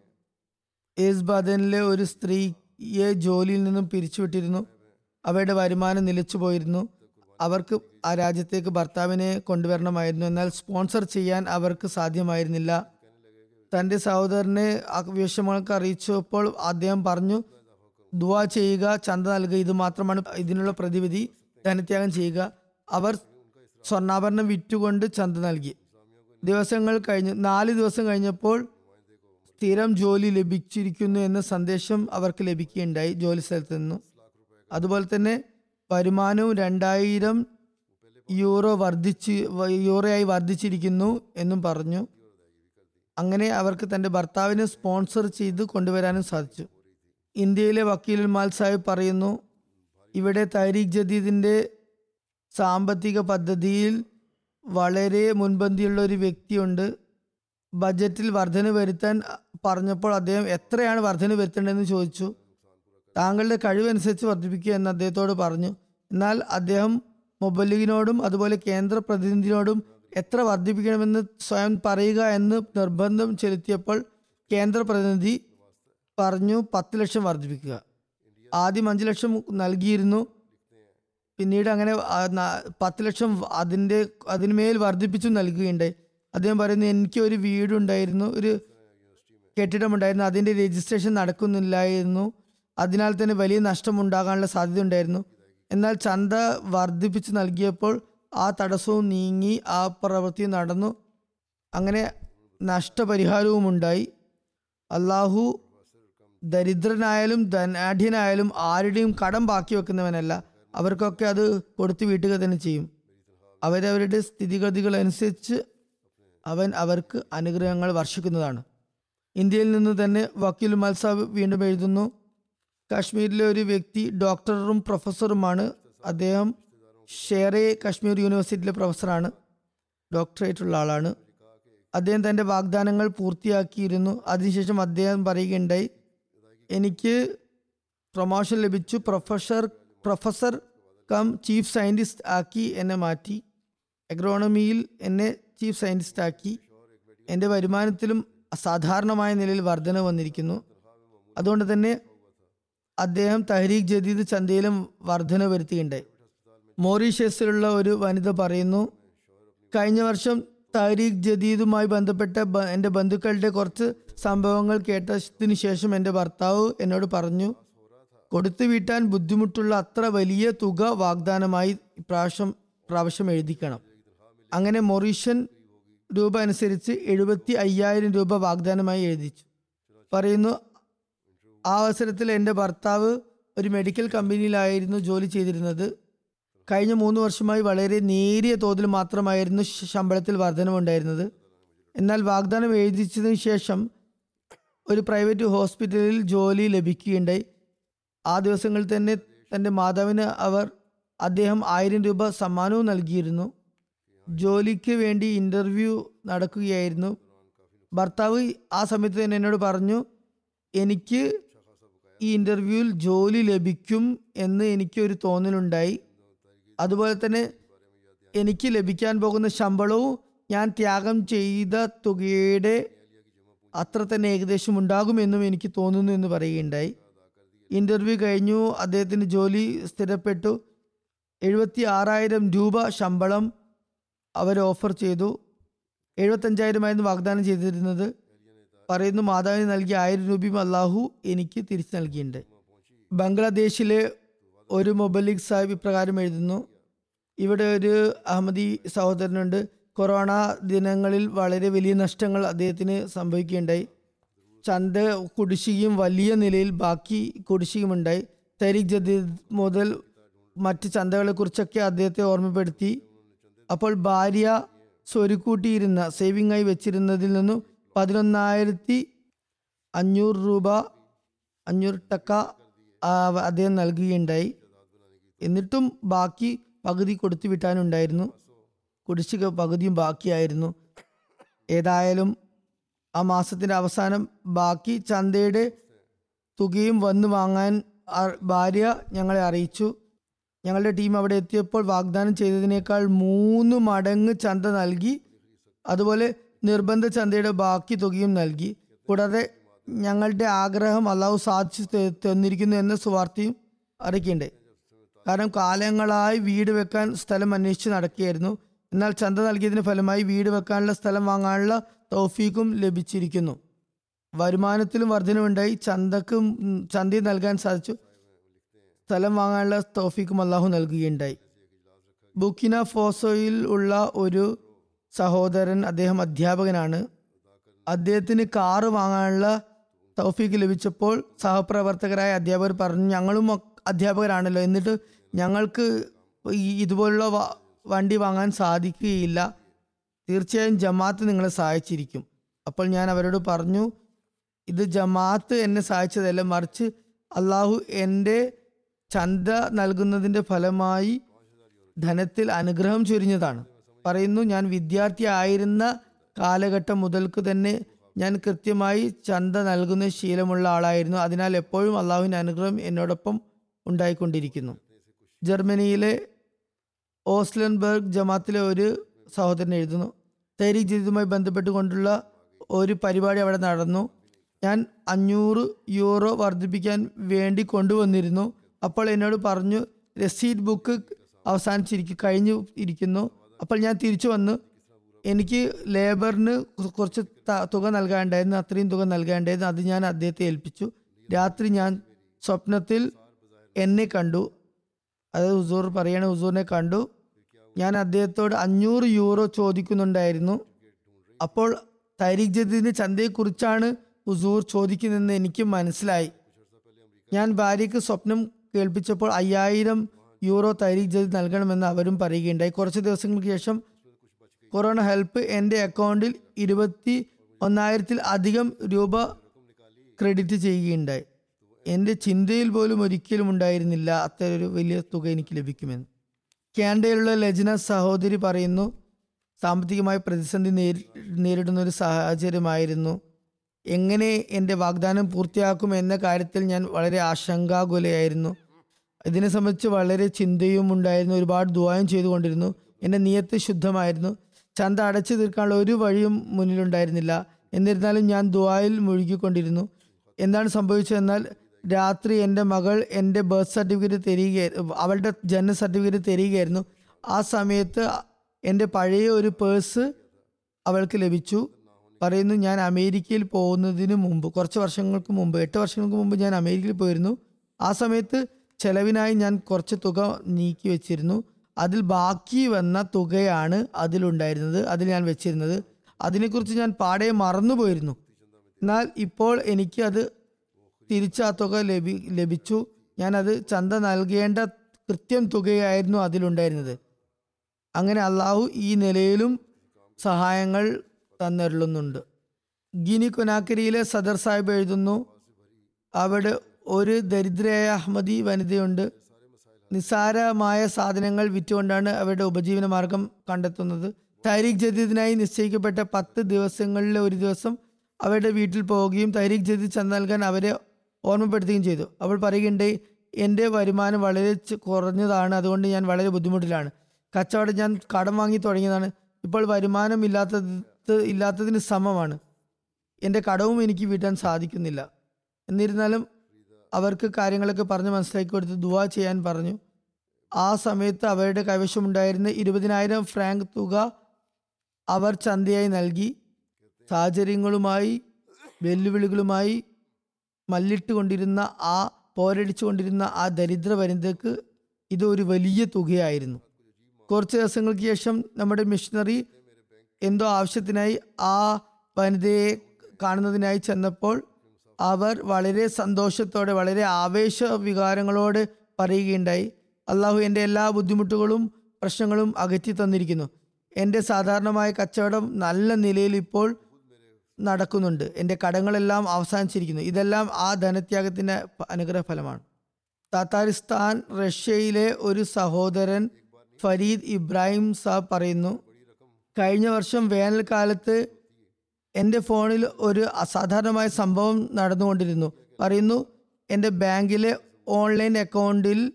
ഏസ്ബാദനിലെ ഒരു സ്ത്രീയെ ജോലിയിൽ നിന്നും പിരിച്ചുവിട്ടിരുന്നു. അവയുടെ വരുമാനം നിലച്ചു പോയിരുന്നു. അവർക്ക് ആ രാജ്യത്തേക്ക് ഭർത്താവിനെ കൊണ്ടുവരണമായിരുന്നു. എന്നാൽ സ്പോൺസർ ചെയ്യാൻ അവർക്ക് സാധ്യമായിരുന്നില്ല. തന്റെ സഹോദരനെ വിഷമങ്ങൾക്ക് അറിയിച്ചപ്പോൾ അദ്ദേഹം പറഞ്ഞു ദുവാ ചെയ്യുക ചന്ത നൽകുക ഇത് മാത്രമാണ് ഇതിനുള്ള പ്രതിവിധി. ധനത്യാഗം ചെയ്യുക. അവർ സ്വർണാഭരണം വിറ്റുകൊണ്ട് ചന്ത നൽകി. ദിവസങ്ങൾ കഴിഞ്ഞ് നാല് ദിവസം കഴിഞ്ഞപ്പോൾ സ്ഥിരം ജോലി ലഭിച്ചിരിക്കുന്നു എന്ന സന്ദേശം അവർക്ക് ലഭിക്കുകയുണ്ടായി ജോലി സ്ഥലത്ത് നിന്നും. അതുപോലെ തന്നെ വരുമാനവും രണ്ടായിരം യൂറോ വർദ്ധിച്ച് യൂറോയായി വർദ്ധിച്ചിരിക്കുന്നു എന്നും പറഞ്ഞു. അങ്ങനെ അവർക്ക് തന്റെ ഭർത്താവിനെ സ്പോൺസർ ചെയ്ത് കൊണ്ടുവരാനും സാധിച്ചു. ഇന്ത്യയിലെ വക്കീൽ മാൽ സാഹിബ് പറയുന്നു ഇവിടെ തരീഖ് ജദീദിന്റെ സാമ്പത്തിക പദ്ധതിയിൽ വളരെ മുൻപന്തിയുള്ള ഒരു വ്യക്തിയുണ്ട്. ബജറ്റിൽ വർധന വരുത്താൻ പറഞ്ഞപ്പോൾ അദ്ദേഹം എത്രയാണ് വർധന വരുത്തേണ്ടതെന്ന് ചോദിച്ചു. താങ്കളുടെ കഴിവനുസരിച്ച് വർദ്ധിപ്പിക്കുക എന്ന് അദ്ദേഹത്തോട് പറഞ്ഞു. എന്നാൽ അദ്ദേഹം മൊബൈലിനോടും അതുപോലെ കേന്ദ്ര പ്രതിനിധിയോടും എത്ര വർദ്ധിപ്പിക്കണമെന്ന് സ്വയം പറയുക എന്ന് നിർബന്ധം ചെലുത്തിയപ്പോൾ കേന്ദ്ര പ്രതിനിധി പറഞ്ഞു പത്ത് ലക്ഷം വർദ്ധിപ്പിക്കുക. ആദ്യം അഞ്ച് ലക്ഷം നൽകിയിരുന്നു. പിന്നീട് അങ്ങനെ പത്ത് ലക്ഷം അതിന്റെ അതിന്മേൽ വർദ്ധിപ്പിച്ചു നൽകുകയുണ്ടായി. അദ്ദേഹം പറയുന്നു എനിക്ക് ഒരു വീടുണ്ടായിരുന്നു ഒരു കെട്ടിടമുണ്ടായിരുന്നു അതിന്റെ രജിസ്ട്രേഷൻ നടക്കുന്നില്ലായിരുന്നു. അതിനാൽ തന്നെ വലിയ നഷ്ടം ഉണ്ടാകാനുള്ള സാധ്യത ഉണ്ടായിരുന്നു എന്നാൽ ചന്ത വർദ്ധിപ്പിച്ചു നൽകിയപ്പോൾ ആ തടസ്സവും നീങ്ങി ആ പ്രവൃത്തി നടന്നു. അങ്ങനെ നഷ്ടപരിഹാരവും ഉണ്ടായി അള്ളാഹു ദരിദ്രനായാലും ധനാഢ്യനായാലും ആരുടെയും കടം ബാക്കി വെക്കുന്നവനല്ല. അവർക്കൊക്കെ അത് കൊടുത്ത് വീട്ടുക തന്നെ ചെയ്യും. അവരവരുടെ സ്ഥിതിഗതികൾ അനുസരിച്ച് അവൻ അവർക്ക് അനുഗ്രഹങ്ങൾ വർഷിക്കുന്നതാണ്. ഇന്ത്യയിൽ നിന്ന് തന്നെ വക്കീൽ മത്സാബ് വീണ്ടും എഴുതുന്നു കാശ്മീരിലെ ഒരു വ്യക്തി ഡോക്ടറും പ്രൊഫസറുമാണ്. അദ്ദേഹം ഷേറെ കാശ്മീർ യൂണിവേഴ്സിറ്റിയിലെ പ്രൊഫസറാണ് ഡോക്ടറേറ്റ് ഉള്ള ആളാണ്. അദ്ദേഹം തന്റെ വാഗ്ദാനങ്ങൾ പൂർത്തിയാക്കിയിരുന്നു. അതിനുശേഷം അദ്ദേഹം പറയുകയുണ്ടായി എനിക്ക് പ്രൊമോഷൻ ലഭിച്ചു. Professor professor cum chief scientist ആക്കി എന്നെ മാറ്റി. എഗ്രോണമിയിൽ എന്നെ ചീഫ് സയന്റിസ്റ്റ് ആക്കി. എന്റെ വരുമാനത്തിലും അസാധാരണമായ നിലയിൽ വർധന വന്നിരിക്കുന്നു. അതുകൊണ്ട് തന്നെ അദ്ദേഹം തഹരീഖ് ജദീദ് ചന്തയിലും വർധന വരുത്തിയിട്ടുണ്ട്. മോറീഷ്യസിലുള്ള ഒരു വനിത പറയുന്നു കഴിഞ്ഞ വർഷം താരീഖ് ജദീദുമായി ബന്ധപ്പെട്ട എന്റെ ബന്ധുക്കളുടെ കുറച്ച് സംഭവങ്ങൾ കേട്ടതിന് ശേഷം എന്റെ ഭർത്താവ് എന്നോട് പറഞ്ഞു കൊടുത്തു വീട്ടാൻ ബുദ്ധിമുട്ടുള്ള അത്ര വലിയ തുക വാഗ്ദാനമായി ഇപ്രാവശ്യം പ്രാവശ്യം എഴുതിക്കണം. അങ്ങനെ മൊറീഷ്യൻ രൂപ അനുസരിച്ച് എഴുപത്തി അയ്യായിരം രൂപ വാഗ്ദാനമായി എഴുതിച്ചു. പറയുന്നു ആ അവസരത്തിൽ എന്റെ ഭർത്താവ് ഒരു മെഡിക്കൽ കമ്പനിയിലായിരുന്നു ജോലി ചെയ്തിരുന്നത്. കഴിഞ്ഞ മൂന്ന് വർഷമായി വളരെ നേരിയ തോതിൽ മാത്രമായിരുന്നു ശമ്പളത്തിൽ വർധനമുണ്ടായിരുന്നത് എന്നാൽ വാഗ്ദാനം എഴുതിച്ചതിന് ശേഷം ഒരു പ്രൈവറ്റ് ഹോസ്പിറ്റലിൽ ജോലി ലഭിക്കുകയുണ്ടായി. ആ ദിവസങ്ങളിൽ തന്നെ തന്റെ മാതാവിന് അവർ അദ്ദേഹം ആയിരം രൂപ സമ്മാനവും നൽകിയിരുന്നു. ജോലിക്ക് വേണ്ടി ഇന്റർവ്യൂ നടക്കുകയായിരുന്നു. ഭർത്താവ് ആ സമയത്ത് തന്നെ എന്നോട് പറഞ്ഞു എനിക്ക് ഈ ഇന്റർവ്യൂവിൽ ജോലി ലഭിക്കും എന്ന് എനിക്കൊരു തോന്നലുണ്ടായി. അതുപോലെ തന്നെ എനിക്ക് ലഭിക്കാൻ പോകുന്ന ശമ്പളവും ഞാൻ ത്യാഗം ചെയ്ത തുകയുടെ അത്ര തന്നെ ഏകദേശം ഉണ്ടാകുമെന്നും എനിക്ക് തോന്നുന്നു എന്ന് പറയുകയുണ്ടായി. ഇന്റർവ്യൂ കഴിഞ്ഞു അദ്ദേഹത്തിന് ജോലി സ്ഥിരപ്പെട്ടു. എഴുപത്തി ആറായിരം രൂപ ശമ്പളം അവർ ഓഫർ ചെയ്തു. എഴുപത്തഞ്ചായിരമായിരുന്നു വാഗ്ദാനം ചെയ്തിരുന്നത്. പറയുന്നു മാതാവിന് നൽകിയ ആയിരം രൂപയും അള്ളാഹു എനിക്ക് തിരിച്ചു നൽകിയിട്ടുണ്ട്. ബംഗ്ലാദേശിലെ ഒരു മൊബലിക് സാഹിബ് ഇപ്രകാരം എഴുതുന്നു ഇവിടെ ഒരു അഹമ്മദി സഹോദരനുണ്ട്. കൊറോണ ദിനങ്ങളിൽ വളരെ വലിയ നഷ്ടങ്ങൾ അദ്ദേഹത്തിന് സംഭവിക്കുകയുണ്ടായി. ചന്ത കുടിശ്ശികയും വലിയ നിലയിൽ ബാക്കി കുടിശ്ശികയുമുണ്ടായി. തരീഖ് ജദീദ് മുതൽ മറ്റ് ചന്തകളെ കുറിച്ചൊക്കെ അദ്ദേഹത്തെ ഓർമ്മപ്പെടുത്തി. അപ്പോൾ ഭാര്യ സ്വരുക്കൂട്ടിയിരുന്ന സേവിംഗ് ആയി വെച്ചിരുന്നതിൽ നിന്നും പതിനൊന്നായിരത്തി അഞ്ഞൂറ് രൂപ അഞ്ഞൂറ് ടക്ക അദ്ദേഹം നൽകുകയുണ്ടായി. എന്നിട്ടും ബാക്കി പകുതി കൊടുത്തു വിട്ടാനുണ്ടായിരുന്നു. കുടിശ്ശിക പകുതിയും ബാക്കിയായിരുന്നു. ഏതായാലും ആ മാസത്തിന്റെ അവസാനം ബാക്കി ചന്തയുടെ തുകയും വന്നു വാങ്ങാൻ ഭാര്യ ഞങ്ങളെ അറിയിച്ചു. ഞങ്ങളുടെ ടീം അവിടെ എത്തിയപ്പോൾ വാഗ്ദാനം ചെയ്തതിനേക്കാൾ മൂന്ന് മടങ്ങ് ചന്ത നൽകി. അതുപോലെ നിർബന്ധ ചന്തയുടെ ബാക്കി തുകയും നൽകി. കൂടാതെ ഞങ്ങളുടെ ആഗ്രഹം അള്ളാഹു സാധിച്ചു തന്നിരിക്കുന്നു എന്ന സുവാർത്തയും അറിയിക്കേണ്ടേ കാരണം കാലങ്ങളായി വീട് വെക്കാൻ സ്ഥലം അന്വേഷിച്ച് നടക്കുകയായിരുന്നു. എന്നാൽ ചന്ത നൽകിയതിന് ഫലമായി വീട് വെക്കാനുള്ള സ്ഥലം വാങ്ങാനുള്ള തൗഫീക്കും ലഭിച്ചിരിക്കുന്നു. വരുമാനത്തിലും വർധനവുണ്ടായി ചന്തക്കും ചന്തയിൽ ചന്തയും നൽകാൻ സാധിച്ചു. സ്ഥലം വാങ്ങാനുള്ള തൗഫീക്കും അള്ളാഹു നൽകുകയുണ്ടായി. ബുക്കിന ഫോസോയിൽ ഉള്ള ഒരു സഹോദരൻ അദ്ദേഹം അധ്യാപകനാണ്. അദ്ദേഹത്തിന് കാറ് വാങ്ങാനുള്ള തൗഫീക്ക് ലഭിച്ചപ്പോൾ സഹപ്രവർത്തകരായ അധ്യാപകർ പറഞ്ഞു ഞങ്ങളും അധ്യാപകരാണല്ലോ. എന്നിട്ട് ഞങ്ങൾക്ക് ഇതുപോലുള്ള വണ്ടി വാങ്ങാൻ സാധിക്കുകയില്ല. തീർച്ചയായും ജമാഅത്ത് നിങ്ങളെ സഹായിച്ചിരിക്കും. അപ്പോൾ ഞാൻ അവരോട് പറഞ്ഞു ഇത് ജമാഅത്ത് എന്നെ സഹായിച്ചതല്ല മറിച്ച് അള്ളാഹു എന്റെ ചന്ത നൽകുന്നതിന്റെ ഫലമായി ധനത്തിൽ അനുഗ്രഹം ചൊരിഞ്ഞതാണ്. പറയുന്നു ഞാൻ വിദ്യാർത്ഥി ആയിരുന്ന കാലഘട്ടം മുതൽക്ക് തന്നെ ഞാൻ കൃത്യമായി ചന്ത നൽകുന്ന ശീലമുള്ള ആളായിരുന്നു. അതിനാൽ എപ്പോഴും അള്ളാഹുവിന്റെ അനുഗ്രഹം എന്നോടൊപ്പം ഉണ്ടായിക്കൊണ്ടിരിക്കുന്നു. ജർമ്മനിയിലെ ഓസ്ലൻബർഗ് ജമാത്തിലെ ഒരു സഹോദരൻ എഴുതുന്നു. തൈരീഖ് ജദീദുമായി ബന്ധപ്പെട്ടുകൊണ്ടുള്ള ഒരു പരിപാടി അവിടെ നടന്നു. ഞാൻ അഞ്ഞൂറ് യൂറോ വർദ്ധിപ്പിക്കാൻ വേണ്ടി കൊണ്ടുവന്നിരുന്നു. അപ്പോൾ എന്നോട് പറഞ്ഞു രസീത് ബുക്ക് അവസാനിച്ചിരിക്കും കഴിഞ്ഞു ഇരിക്കുന്നു. അപ്പോൾ ഞാൻ തിരിച്ചു വന്നു. എനിക്ക് ലേബറിന് കുറച്ച് തുക നൽകാണ്ടായിരുന്നു അത്രയും തുക നൽകാണ്ടായിരുന്നു അത് ഞാൻ അദ്ദേഹത്തെ ഏൽപ്പിച്ചു. രാത്രി ഞാൻ സ്വപ്നത്തിൽ എന്നെ കണ്ടു. അത് ഹുസൂർ പറയണ ഹുസൂറിനെ കണ്ടു. ഞാൻ അദ്ദേഹത്തോട് അഞ്ഞൂറ് യൂറോ ചോദിക്കുന്നുണ്ടായിരുന്നു. അപ്പോൾ തരീഖ് ജദീദിന്റെ ചന്തയെക്കുറിച്ചാണ് ഹുസൂർ ചോദിക്കുന്നതെന്ന് എനിക്ക് മനസ്സിലായി. ഞാൻ ഭാര്യയ്ക്ക് സ്വപ്നം കേൾപ്പിച്ചപ്പോൾ അയ്യായിരം യൂറോ തരീഖ് ജദീദ് നൽകണമെന്ന് അവരും പറയുകയുണ്ടായി. കുറച്ച് ദിവസങ്ങൾക്ക് ശേഷം കൊറോണ ഹെൽപ്പ് എന്റെ അക്കൗണ്ടിൽ ഇരുപത്തി ഒന്നായിരത്തിൽ അധികം രൂപ ക്രെഡിറ്റ് ചെയ്യുകയുണ്ടായി. എന്റെ ചിന്തയിൽ പോലും ഒരിക്കലും ഉണ്ടായിരുന്നില്ല അത്തരൊരു വലിയ തുക എനിക്ക് ലഭിക്കുമെന്ന്. കാനഡയിലുള്ള ലജ്ന സഹോദരി പറയുന്നു സാമ്പത്തികമായ പ്രതിസന്ധി നേരി- നേരിടുന്ന ഒരു സാഹചര്യമായിരുന്നു. എങ്ങനെ എന്റെ വാഗ്ദാനം പൂർത്തിയാക്കും എന്ന കാര്യത്തിൽ ഞാൻ വളരെ ആശങ്കാകുലയായിരുന്നു. ഇതിനെ സംബന്ധിച്ച് വളരെ ചിന്തയും ഉണ്ടായിരുന്നു. ഒരുപാട് ദുവായും ചെയ്തുകൊണ്ടിരുന്നു. എന്റെ നിയത്ത് ശുദ്ധമായിരുന്നു. ചന്ത അടച്ചു തീർക്കാനുള്ള ഒരു വഴിയും മുന്നിലുണ്ടായിരുന്നില്ല. എന്നിരുന്നാലും ഞാൻ ദുവായിൽ മുഴുകിക്കൊണ്ടിരുന്നു. എന്താണ് സംഭവിച്ചതെന്നാൽ രാത്രി എന്റെ മകൾ എന്റെ ബർത്ത് സർട്ടിഫിക്കറ്റ് തരികയായിരുന്നു അവളുടെ ജനന സർട്ടിഫിക്കറ്റ് തരികയായിരുന്നു. ആ സമയത്ത് എന്റെ പഴയ ഒരു പേഴ്സ് അവൾക്ക് ലഭിച്ചു. പറയുന്നു ഞാൻ അമേരിക്കയിൽ പോകുന്നതിന് മുമ്പ് കുറച്ച് വർഷങ്ങൾക്ക് മുമ്പ് എട്ട് വർഷങ്ങൾക്ക് മുമ്പ് ഞാൻ അമേരിക്കയിൽ പോയിരുന്നു. ആ സമയത്ത് ചെലവിനായി ഞാൻ കുറച്ച് തുക നീക്കി വെച്ചിരുന്നു. അതിൽ ബാക്കി വന്ന തുകയാണ് അതിലുണ്ടായിരുന്നത് അതിൽ ഞാൻ വെച്ചിരുന്നത്. അതിനെക്കുറിച്ച് ഞാൻ പാടെ മറന്നുപോയിരുന്നു. എന്നാൽ ഇപ്പോൾ എനിക്ക് അത് തിരിച്ച് ആ തുക ലഭി ലഭിച്ചു. ഞാനത് ചന്ത നൽകേണ്ട കൃത്യം തുകയായിരുന്നു അതിലുണ്ടായിരുന്നത്. അങ്ങനെ അള്ളാഹു ഈ നിലയിലും സഹായങ്ങൾ തന്നരുളുന്നുണ്ട്. ഗിനി കുനാക്കരിയിലെ സദർ സാഹിബ് എഴുതുന്നു അവിടെ ഒരു ദരിദ്രയായ അഹമ്മദി വനിതയുണ്ട്. നിസ്സാരമായ സാധനങ്ങൾ വിറ്റുകൊണ്ടാണ് അവരുടെ ഉപജീവന മാർഗം കണ്ടെത്തുന്നത്. തഹരീഖ് ജദീദിനായി നിശ്ചയിക്കപ്പെട്ട പത്ത് ദിവസങ്ങളിലെ ഒരു ദിവസം അവരുടെ വീട്ടിൽ പോവുകയും തഹരീഖ് ജദീദ് ചന്ത നൽകാൻ അവരെ ഓർമ്മപ്പെടുത്തുകയും ചെയ്തു. അവൾ പറയുകയുണ്ട് എന്റെ വരുമാനം വളരെ കുറഞ്ഞതാണ്. അതുകൊണ്ട് ഞാൻ വളരെ ബുദ്ധിമുട്ടിലാണ്. കച്ചവടം ഞാൻ കടം വാങ്ങി തുടങ്ങിയതാണ്. ഇപ്പോൾ വരുമാനം ഇല്ലാത്തത് ഇല്ലാത്തതിന് സമമാണ്. എന്റെ കടവും എനിക്ക് വീട്ടാൻ സാധിക്കുന്നില്ല. എന്നിരുന്നാലും അവർക്ക് കാര്യങ്ങളൊക്കെ പറഞ്ഞ് മനസ്സിലാക്കി കൊടുത്ത് ദുവാ ചെയ്യാൻ പറഞ്ഞു. ആ സമയത്ത് അവരുടെ കൈവശമുണ്ടായിരുന്ന ഇരുപതിനായിരം ഫ്രാങ്ക് തുക അവർ ചന്തയായി നൽകി. സാഹചര്യങ്ങളുമായി വെല്ലുവിളികളുമായി മല്ലിട്ട് കൊണ്ടിരുന്ന ആ പോരടിച്ചു കൊണ്ടിരുന്ന ആ ദരിദ്ര വനിതയ്ക്ക് ഇത് ഒരു വലിയ തുകയായിരുന്നു. കുറച്ച് ദിവസങ്ങൾക്ക് ശേഷം നമ്മുടെ മിഷണറി എന്തോ ആവശ്യത്തിനായി ആ വനിതയെ കാണുന്നതിനായി ചെന്നപ്പോൾ അവർ വളരെ സന്തോഷത്തോടെ വളരെ ആവേശ വികാരങ്ങളോട് പറയുകയുണ്ടായി അള്ളാഹു എന്റെ എല്ലാ ബുദ്ധിമുട്ടുകളും പ്രശ്നങ്ങളും അകറ്റി തന്നിരിക്കുന്നു എന്റെ സാധാരണമായ കച്ചവടം നല്ല നിലയിൽ ഇപ്പോൾ നടക്കുന്നുണ്ട്. എന്റെ കടങ്ങളെല്ലാം അവസാനിച്ചിരിക്കുന്നു. ഇതെല്ലാം ആ ധനത്യാഗത്തിന്റെ അനുഗ്രഹഫലമാണ്. താത്താരിസ്ഥാൻ റഷ്യയിലെ ഒരു സഹോദരൻ ഫരീദ് ഇബ്രാഹിം സാബ് പറയുന്നു കഴിഞ്ഞ വർഷം വേനൽക്കാലത്ത് എന്റെ ഫോണിൽ ഒരു അസാധാരണമായ സംഭവം നടന്നുകൊണ്ടിരുന്നു. പറയുന്നു എന്റെ ബാങ്കിലെ ഓൺലൈൻ അക്കൗണ്ടിൽ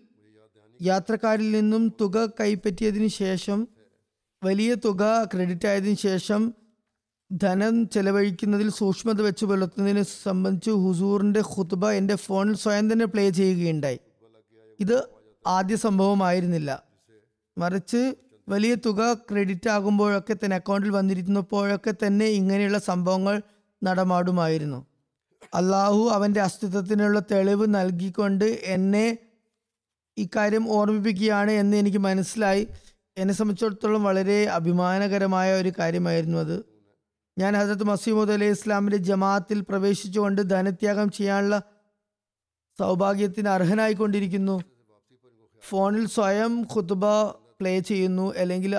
യാത്രക്കാരിൽ നിന്നും തുക കൈപ്പറ്റിയതിനു ശേഷം വലിയ തുക ക്രെഡിറ്റ് ആയതിനു ശേഷം ധനം ചെലവഴിക്കുന്നതിൽ സൂക്ഷ്മത വെച്ച് പുലർത്തുന്നതിനെ സംബന്ധിച്ച് ഹുസൂറിന്റെ ഖുത്ബ എന്റെ ഫോണിൽ സ്വയം തന്നെ പ്ലേ ചെയ്യുകയുണ്ടായി. ഇത് ആദ്യ സംഭവമായിരുന്നില്ല. മറിച്ച് വലിയ തുക ക്രെഡിറ്റ് ആകുമ്പോഴൊക്കെ തന്നെ അക്കൗണ്ടിൽ വന്നിരുന്നപ്പോഴൊക്കെ തന്നെ ഇങ്ങനെയുള്ള സംഭവങ്ങൾ നടമാടുമായിരുന്നു. അള്ളാഹു അവന്റെ അസ്തിത്വത്തിനുള്ള തെളിവ് നൽകിക്കൊണ്ട് എന്നെ ഇക്കാര്യം ഓർമ്മിപ്പിക്കുകയാണ് എന്ന് എനിക്ക് മനസ്സിലായി. എന്നെ സംബന്ധിച്ചിടത്തോളം വളരെ അഭിമാനകരമായ ഒരു കാര്യമായിരുന്നു അത്. ഞാൻ ഹസരത്ത് മസീമുദ് അലൈഹി ഇസ്ലാമിന്റെ ജമാഅത്തിൽ പ്രവേശിച്ചുകൊണ്ട് ധനത്യാഗം ചെയ്യാനുള്ള സൗഭാഗ്യത്തിന് അർഹനായിക്കൊണ്ടിരിക്കുന്നു. ഫോണിൽ സ്വയം ഖുത്ബ പ്ലേ ചെയ്യുന്നു. അല്ലെങ്കിൽ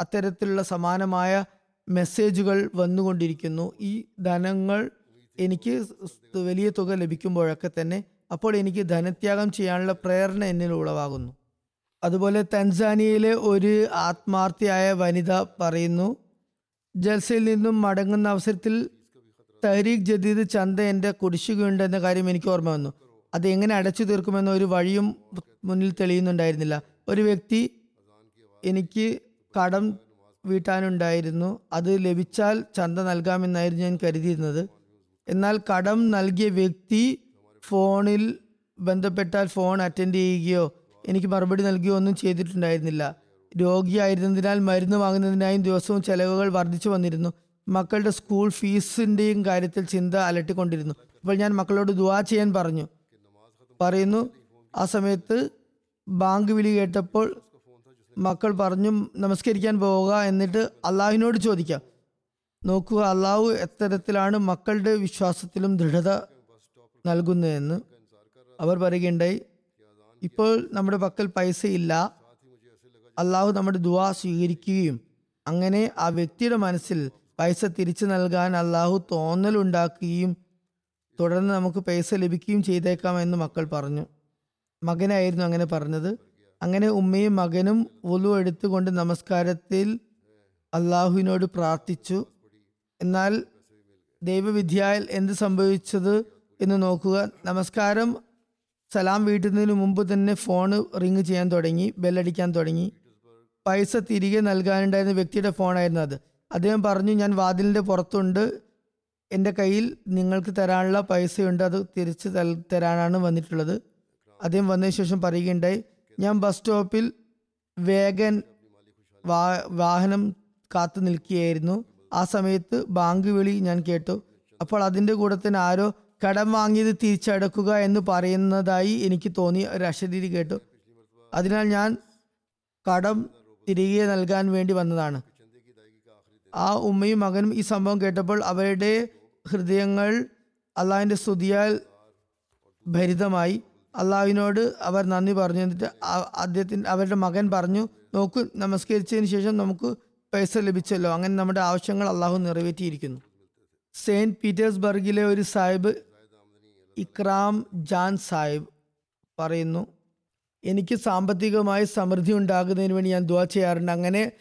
അത്തരത്തിലുള്ള സമാനമായ മെസ്സേജുകൾ വന്നുകൊണ്ടിരിക്കുന്നു. ഈ ധനങ്ങൾ എനിക്ക് വലിയ തുക ലഭിക്കുമ്പോഴൊക്കെ തന്നെ അപ്പോൾ എനിക്ക് ധനത്യാഗം ചെയ്യാനുള്ള പ്രേരണ എന്നിൽ ഉളവാകുന്നു. അതുപോലെ തൻസാനിയയിലെ ഒരു ആത്മാർത്ഥിയായ വനിത പറയുന്നു ജൽസയിൽ നിന്നും മടങ്ങുന്ന അവസരത്തിൽ തഹരീഖ് ജദീദ് ചന്ത എന്റെ കുടിശ്ശികയുണ്ട് എന്ന കാര്യം എനിക്ക് ഓർമ്മ വന്നു. അത് എങ്ങനെ അടച്ചു തീർക്കുമെന്ന ഒരു വഴിയും മുന്നിൽ തെളിയുന്നുണ്ടായിരുന്നില്ല. ഒരു വ്യക്തി എനിക്ക് കടം വീട്ടാനുണ്ടായിരുന്നു. അത് ലഭിച്ചാൽ ചന്ത നൽകാമെന്നായിരുന്നു ഞാൻ കരുതിയിരുന്നത്. എന്നാൽ കടം നൽകിയ വ്യക്തി ഫോണിൽ ബന്ധപ്പെട്ടാൽ ഫോൺ അറ്റൻഡ് ചെയ്യുകയോ എനിക്ക് മറുപടി നൽകുകയോ ഒന്നും ചെയ്തിട്ടുണ്ടായിരുന്നില്ല. രോഗിയായിരുന്നതിനാൽ മരുന്ന് വാങ്ങുന്നതിനായും ദിവസവും ചെലവുകൾ വർദ്ധിച്ചു വന്നിരുന്നു. മക്കളുടെ സ്കൂൾ ഫീസിന്റെയും കാര്യത്തിൽ ചിന്ത അലട്ടിക്കൊണ്ടിരുന്നു. അപ്പോൾ ഞാൻ മക്കളോട് ദുവാ ചെയ്യാൻ പറഞ്ഞു. പറയുന്നു ആ സമയത്ത് ബാങ്ക് വിളി കേട്ടപ്പോൾ മക്കൾ പറഞ്ഞു നമസ്കരിക്കാൻ പോവുക എന്നിട്ട് അള്ളാഹുവിനോട് ചോദിക്കാം. നോക്കുക അള്ളാഹു എത്തരത്തിലാണ് മക്കളുടെ വിശ്വാസത്തിലും ദൃഢത നൽകുന്നതെന്ന് അവർ പറയുകയുണ്ടായി. ഇപ്പോൾ നമ്മുടെ പക്കൽ പൈസ ഇല്ല അള്ളാഹു നമ്മുടെ ദുവാ സ്വീകരിക്കുകയും അങ്ങനെ ആ വ്യക്തിയുടെ മനസ്സിൽ പൈസ തിരിച്ചു നൽകാൻ അള്ളാഹു തോന്നലുണ്ടാക്കുകയും തുടർന്ന് നമുക്ക് പൈസ ലഭിക്കുകയും ചെയ്തേക്കാം എന്ന് മക്കൾ പറഞ്ഞു. മകനായിരുന്നു അങ്ങനെ പറഞ്ഞത്. അങ്ങനെ ഉമ്മയും മകനും ഒലു എടുത്തുകൊണ്ട് നമസ്കാരത്തിൽ അള്ളാഹുവിനോട് പ്രാർത്ഥിച്ചു. എന്നാൽ ദൈവവിദ്യയിൽ എന്ത് സംഭവിച്ചത് എന്ന് നോക്കുക. നമസ്കാരം സലാം വീട്ടുന്നതിന് മുമ്പ് തന്നെ ഫോണ് റിങ് ചെയ്യാൻ തുടങ്ങി ബെല്ലടിക്കാൻ തുടങ്ങി. പൈസ തിരികെ നൽകാനുണ്ടായിരുന്ന വ്യക്തിയുടെ ഫോണായിരുന്നു അത്. അദ്ദേഹം പറഞ്ഞു ഞാൻ വാതിലിന്റെ പുറത്തുണ്ട്. എന്റെ കയ്യിൽ നിങ്ങൾക്ക് തരാനുള്ള പൈസയുണ്ട്. അത് തിരിച്ച് തൽ- തരാനാണ് വന്നിട്ടുള്ളത്. അദ്ദേഹം വന്നതിന് ശേഷം പറയുകയുണ്ടായി ഞാൻ ബസ് സ്റ്റോപ്പിൽ വേഗൻ വാ വാഹനം കാത്തു നിൽക്കുകയായിരുന്നു. ആ സമയത്ത് ബാങ്ക് വിളി ഞാൻ കേട്ടു. അപ്പോൾ അതിന്റെ കൂടെ തന്നെ ആരോ കടം വാങ്ങിയത് തിരിച്ചടക്കുക എന്ന് പറയുന്നതായി എനിക്ക് തോന്നി. ഒരു അശരീരി കേട്ടു. അതിനാൽ ഞാൻ കടം തിരികെ നൽകാൻ വേണ്ടി വന്നതാണ്. ആ ഉമ്മയും മകനും ഈ സംഭവം കേട്ടപ്പോൾ അവരുടെ ഹൃദയങ്ങൾ അള്ളാഹിന്റെ സ്തുതിയാൽ ഭരിതമായി. അള്ളാഹുവിനോട് അവർ നന്ദി പറഞ്ഞു. എന്നിട്ട് അദ്ദേഹത്തിന്റെ അവരുടെ മകൻ പറഞ്ഞു നോക്കൂ നമസ്കരിച്ചതിന് ശേഷം നമുക്ക് പൈസ ലഭിച്ചല്ലോ. അങ്ങനെ നമ്മുടെ ആവശ്യങ്ങൾ അള്ളാഹു നിറവേറ്റിയിരിക്കുന്നു. സെയിന്റ് പീറ്റേഴ്സ്ബർഗിലെ ഒരു സാഹിബ് ഇക്രാം ജാൻ സാഹിബ് പറയുന്നു എനിക്ക് സാമ്പത്തികമായി സമൃദ്ധി ഉണ്ടാകുന്നതിന് വേണ്ടി ഞാൻ ദുവാ ചെയ്യാറുണ്ട്. അങ്ങനെ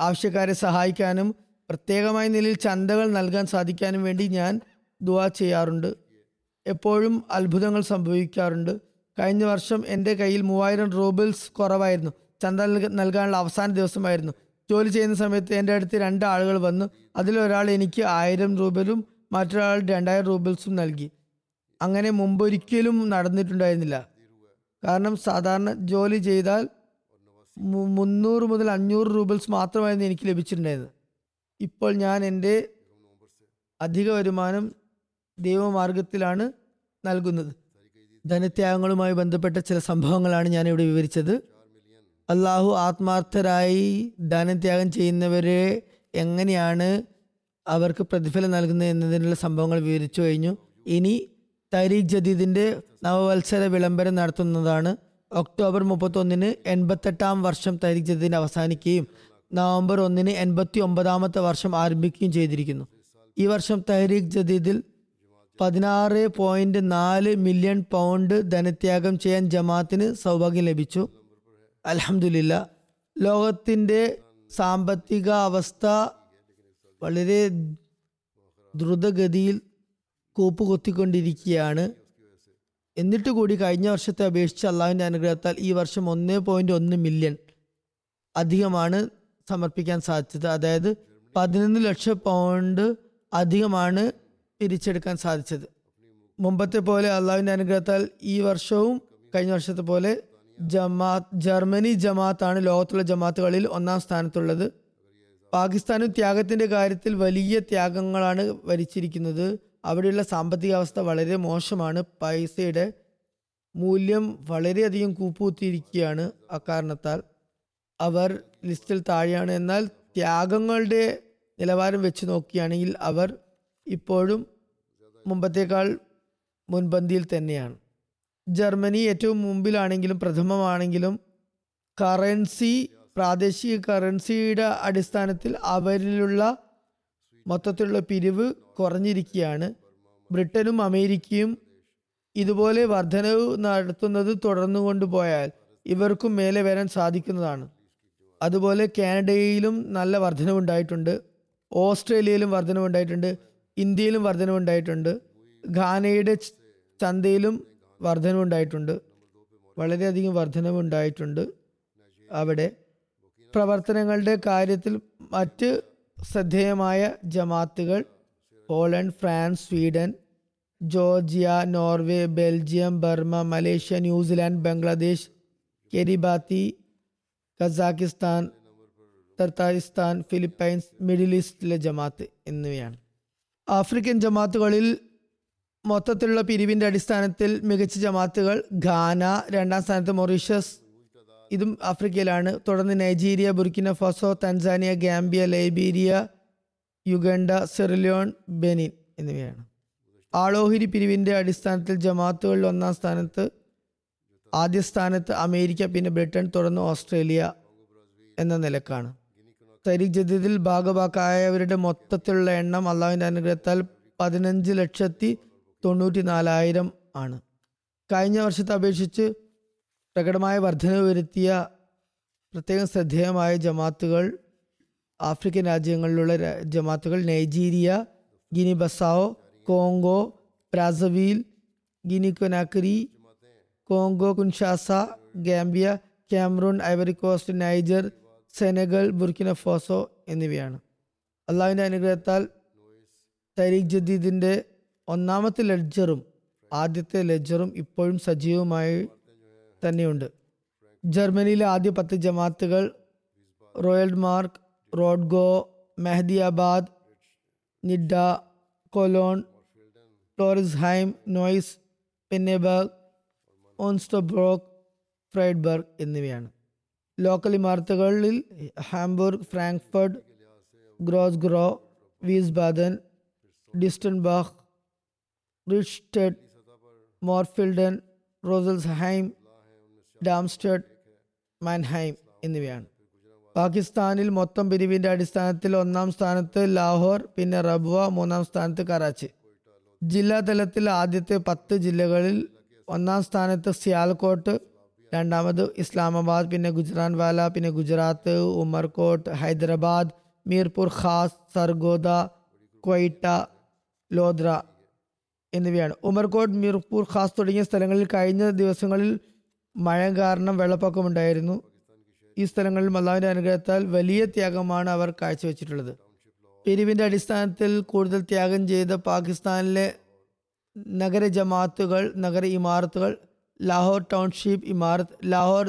ആവശ്യക്കാരെ സഹായിക്കാനും പ്രത്യേകമായ നിലയിൽ ചന്തകൾ നൽകാൻ സാധിക്കാനും വേണ്ടി ഞാൻ ദുവാ ചെയ്യാറുണ്ട്. എപ്പോഴും അത്ഭുതങ്ങൾ സംഭവിക്കാറുണ്ട്. കഴിഞ്ഞ വർഷം എന്റെ കയ്യിൽ മൂവായിരം റൂബിൾസ് കുറവായിരുന്നു. ചന്ത നൽകാനുള്ള അവസാന ദിവസമായിരുന്നു. ജോലി ചെയ്യുന്ന സമയത്ത് എന്റെ അടുത്ത് രണ്ട് ആളുകൾ വന്നു. അതിലൊരാൾ എനിക്ക് ആയിരം രൂപയിലും മറ്റൊരാൾ രണ്ടായിരം റൂബിൾസും നൽകി. അങ്ങനെ മുമ്പൊരിക്കലും നടന്നിട്ടുണ്ടായിരുന്നില്ല. കാരണം സാധാരണ ജോലി ചെയ്താൽ മുന്നൂറ് മുതൽ അഞ്ഞൂറ് റൂബിൾസ് മാത്രമായിരുന്നു എനിക്ക് ലഭിച്ചിട്ടുണ്ടായിരുന്നത്. ഇപ്പോൾ ഞാൻ എന്റെ അധിക വരുമാനം ദൈവമാർഗത്തിലാണ് നൽകുന്നത്. ധനത്യാഗങ്ങളുമായി ബന്ധപ്പെട്ട ചില സംഭവങ്ങളാണ് ഞാൻ ഇവിടെ വിവരിച്ചത്. അള്ളാഹു ആത്മാർത്ഥരായി ധനത്യാഗം ചെയ്യുന്നവരെ എങ്ങനെയാണ് അവർക്ക് പ്രതിഫലം നൽകുന്നത് എന്നതിനുള്ള സംഭവങ്ങൾ വിവരിച്ചു കഴിഞ്ഞു. ഇനി തരീഖ് ജദീദിന്റെ നവവത്സര വിളംബരം നടത്തുന്നതാണ്. ഒക്ടോബർ മുപ്പത്തൊന്നിന് എൺപത്തെട്ടാം വർഷം തരീഖ് ജദീദിന് അവസാനിക്കുകയും നവംബർ ഒന്നിന് എൺപത്തി ഒമ്പതാമത്തെ വർഷം ആരംഭിക്കുകയും ചെയ്തിരിക്കുന്നു. ഈ വർഷം തഹരീഖ് ജദീദിൽ പതിനാറ് പോയിന്റ് നാല് മില്യൺ പൗണ്ട് ധനത്യാഗം ചെയ്യാൻ ജമാത്തിന് സൗഭാഗ്യം ലഭിച്ചു. അലഹമില്ല ലോകത്തിന്റെ സാമ്പത്തിക അവസ്ഥ വളരെ ദ്രുതഗതിയിൽ കൂപ്പുകുത്തിക്കൊണ്ടിരിക്കുകയാണ് എന്നിട്ട് കൂടി കഴിഞ്ഞ വർഷത്തെ അപേക്ഷിച്ച് അള്ളാഹുവിന്റെ അനുഗ്രഹത്താൽ ഈ വർഷം ഒന്ന് പോയിന്റ് ഒന്ന് മില്യൺ അധികമാണ് സമർപ്പിക്കാൻ സാധിച്ചത്. അതായത് പതിനൊന്ന് ലക്ഷം പൗണ്ട് അധികമാണ് പിരിച്ചെടുക്കാൻ സാധിച്ചത്. മുമ്പത്തെ പോലെ അള്ളാഹുവിന്റെ അനുഗ്രഹത്താൽ ഈ വർഷവും കഴിഞ്ഞ വർഷത്തെ പോലെ ജമാത്ത് ജർമ്മനി ജമാത്താണ് ലോകത്തുള്ള ജമാത്തുകളിൽ ഒന്നാം സ്ഥാനത്തുള്ളത്. പാകിസ്ഥാനും ത്യാഗത്തിന്റെ കാര്യത്തിൽ വലിയ ത്യാഗങ്ങളാണ് വരിച്ചിരിക്കുന്നത്. അവിടെയുള്ള സാമ്പത്തിക അവസ്ഥ വളരെ മോശമാണ്. പൈസയുടെ മൂല്യം വളരെയധികം കൂപ്പുകുത്തിയിരിക്കുകയാണ് അക്കാരണത്താൽ. അവർ ലിസ്റ്റിൽ താഴെയാണ്. എന്നാൽ ത്യാഗങ്ങളുടെ നിലവാരം വെച്ച് നോക്കുകയാണെങ്കിൽ അവർ ഇപ്പോഴും മുമ്പത്തേക്കാൾ മുൻപന്തിയിൽ തന്നെയാണ്. ജർമ്മനി ഏറ്റവും മുമ്പിലാണെങ്കിലും പ്രഥമമാണെങ്കിലും കറൻസി പ്രാദേശിക കറൻസിയുടെ അടിസ്ഥാനത്തിൽ അവരിലുള്ള മൊത്തത്തിലുള്ള പിരിവ് കുറഞ്ഞിരിക്കുകയാണ്. ബ്രിട്ടനും അമേരിക്കയും ഇതുപോലെ വർധനവ് നടത്തുന്നത് തുടർന്നു കൊണ്ടുപോയാൽ ഇവർക്കും മേലെ വരാൻ സാധിക്കുന്നതാണ്. അതുപോലെ കാനഡയിലും നല്ല വർധനവുണ്ടായിട്ടുണ്ട് ഓസ്ട്രേലിയയിലും വർധനവുണ്ടായിട്ടുണ്ട് ഇന്ത്യയിലും വർധനവുണ്ടായിട്ടുണ്ട് ഘാനയുടെ ച- ചന്തയിലും വർധനവുണ്ടായിട്ടുണ്ട് വളരെയധികം വർധനവുണ്ടായിട്ടുണ്ട് അവിടെ. പ്രവർത്തനങ്ങളുടെ കാര്യത്തിൽ മറ്റ് ശ്രദ്ധേയമായ ജമാത്തുകൾ Poland France Sweden Georgia Norway Belgium Burma Malaysia New Zealand Bangladesh Kiribati Kazakhstan Tatarstan Philippines middle ഈസ്റ്റിലെ ജമാത്ത് എന്നിവയാണ്. ആഫ്രിക്കൻ ജമാത്തുകളിൽ മൊത്തത്തിലുള്ള പിരിവിന്റെ അടിസ്ഥാനത്തിൽ മികച്ച ജമാത്തുകൾ ഘാന രണ്ടാം സ്ഥാനത്ത് മൊറീഷ്യസ് ഇതും ആഫ്രിക്കയിലാണ്. തുടർന്ന് Nigeria Burkina Faso Tanzania Gambia Liberia Uganda Sierra Leone Benin എന്നിവയാണ്. ആളോഹിരി പിരിവിന്റെ അടിസ്ഥാനത്തിൽ ജമാത്തുകളിൽ ഒന്നാം സ്ഥാനത്ത് ആദ്യ സ്ഥാനത്ത് അമേരിക്ക പിന്നെ ബ്രിട്ടൻ തുടർന്ന് ഓസ്ട്രേലിയ എന്ന നിലക്കാണ്. തരീഖ് ജദീദിൽ ഭാഗഭാക്കായവരുടെ മൊത്തത്തിലുള്ള എണ്ണം അള്ളാഹുവിന്റെ അനുഗ്രഹത്താൽ പതിനഞ്ച് ലക്ഷത്തി തൊണ്ണൂറ്റി നാലായിരം ആണ്. കഴിഞ്ഞ വർഷത്തെ അപേക്ഷിച്ച് പ്രകടമായ വർധന വരുത്തിയ പ്രത്യേകം ശ്രദ്ധേയമായ ജമാത്തുകൾ ആഫ്രിക്കൻ രാജ്യങ്ങളിലുള്ള ജമാത്തുകൾ Nigeria Guinea Bissau Congo Brazzaville Guinea Conakry Congo Kinshasa Gambia Cameroon Ivory Coast Niger Senegal Burkina Faso എന്നിവയാണ്. അള്ളാഹുവിന്റെ അനുഗ്രഹത്താൽ തരീഖ് ജദീദിന്റെ ഒന്നാമത്തെ ലെഡ്ജറും ആദ്യത്തെ ലെഡ്ജറും ഇപ്പോഴും സജീവമായി തന്നെയുണ്ട് ജർമ്മനിയിലെ ആദ്യ പത്ത് ജമാത്തുകൾ Rödermark Rodgau Mahdiabad Nidda Cologne Flörsheim Neuss Pinneberg Osnabrück Friedberg എന്നിവയാണ് local ഇമാരത്തുകളിൽ Hamburg Frankfurt Gross-Gerau Wiesbaden Dietzenbach Riedstadt Mörfelden Rüsselsheim Darmstadt Mannheim എന്നിവയാണ്. പാകിസ്ഥാനിൽ മൊത്തം പിരിവിന്റെ അടിസ്ഥാനത്തിൽ ഒന്നാം സ്ഥാനത്ത് ലാഹോർ പിന്നെ റബുവ മൂന്നാം സ്ഥാനത്ത് കറാച്ചി. ജില്ലാ തലത്തിൽ ആദ്യത്തെ പത്ത് ജില്ലകളിൽ ഒന്നാം സ്ഥാനത്ത് സിയാൽകോട്ട് രണ്ടാമത് ഇസ്ലാമാബാദ് പിന്നെ ഗുജറാൻവാല പിന്നെ ഗുജറാത്ത് ഉമർകോട്ട് ഹൈദരാബാദ് മീർപൂർ ഖാസ് സർഗോദ ക്വൈറ്റ ലോദ്ര എന്നിവയാണ്. ഉമർകോട്ട് മീർപൂർ ഖാസ് തുടങ്ങിയ സ്ഥലങ്ങളിൽ കഴിഞ്ഞ ദിവസങ്ങളിൽ മഴ കാരണം വെള്ളപ്പൊക്കമുണ്ടായിരുന്നു. ഈ സ്ഥലങ്ങളിൽ മല്ലാവിന്റെ അനുഗ്രഹത്താൽ വലിയ ത്യാഗമാണ് അവർ കാഴ്ചവെച്ചിട്ടുള്ളത്. പിരിവിന്റെ അടിസ്ഥാനത്തിൽ കൂടുതൽ ത്യാഗം ചെയ്ത പാകിസ്ഥാനിലെ നഗര ജമാത്തുകൾ നഗര ഇമാരത്തുകൾ ലാഹോർ ടൗൺഷിപ്പ് ഇമാരത്ത് ലാഹോർ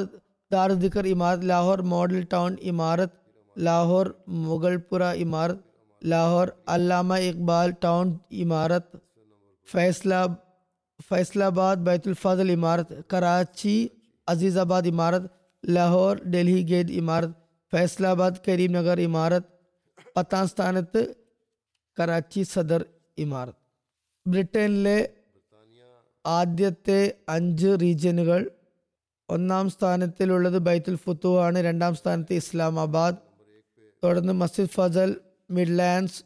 ദാർദിക്കർ ഇമാരത്ത് ലാഹോർ മോഡൽ ടൗൺ ഇമാരത്ത് ലാഹോർ മുഗൾപുര ഇമാരത്ത് ലാഹോർ അല്ലാമ ഇക്ബാൽ ടൗൺ ഇമാരത്ത് ഫൈസലാ ഫൈസലാബാദ് ബൈത്തുൽ ഫാദൽ ഇമാരത്ത് കറാച്ചി അസീസാബാദ് ഇമാരത്ത് ലാഹോർ ഡൽഹി ഗേറ്റ് ഇമാരത്ത് ഫൈസലാബാദ് കരീം നഗർ ഇമാരത്ത് പത്താം സ്ഥാനത്ത് കറാച്ചി സദർ ഇമാരത്ത് ബ്രിട്ടനിലെ ആദ്യത്തെ അഞ്ച് റീജിയനുകൾ ഒന്നാം സ്ഥാനത്തിലുള്ളത് ബൈത്തുൽ ഫുത്തു ആണ് രണ്ടാം സ്ഥാനത്ത് ഇസ്ലാമാബാദ് തുടർന്ന് മസ്ജിദ് ഫസൽ മിഡ്ലാൻഡ്സ്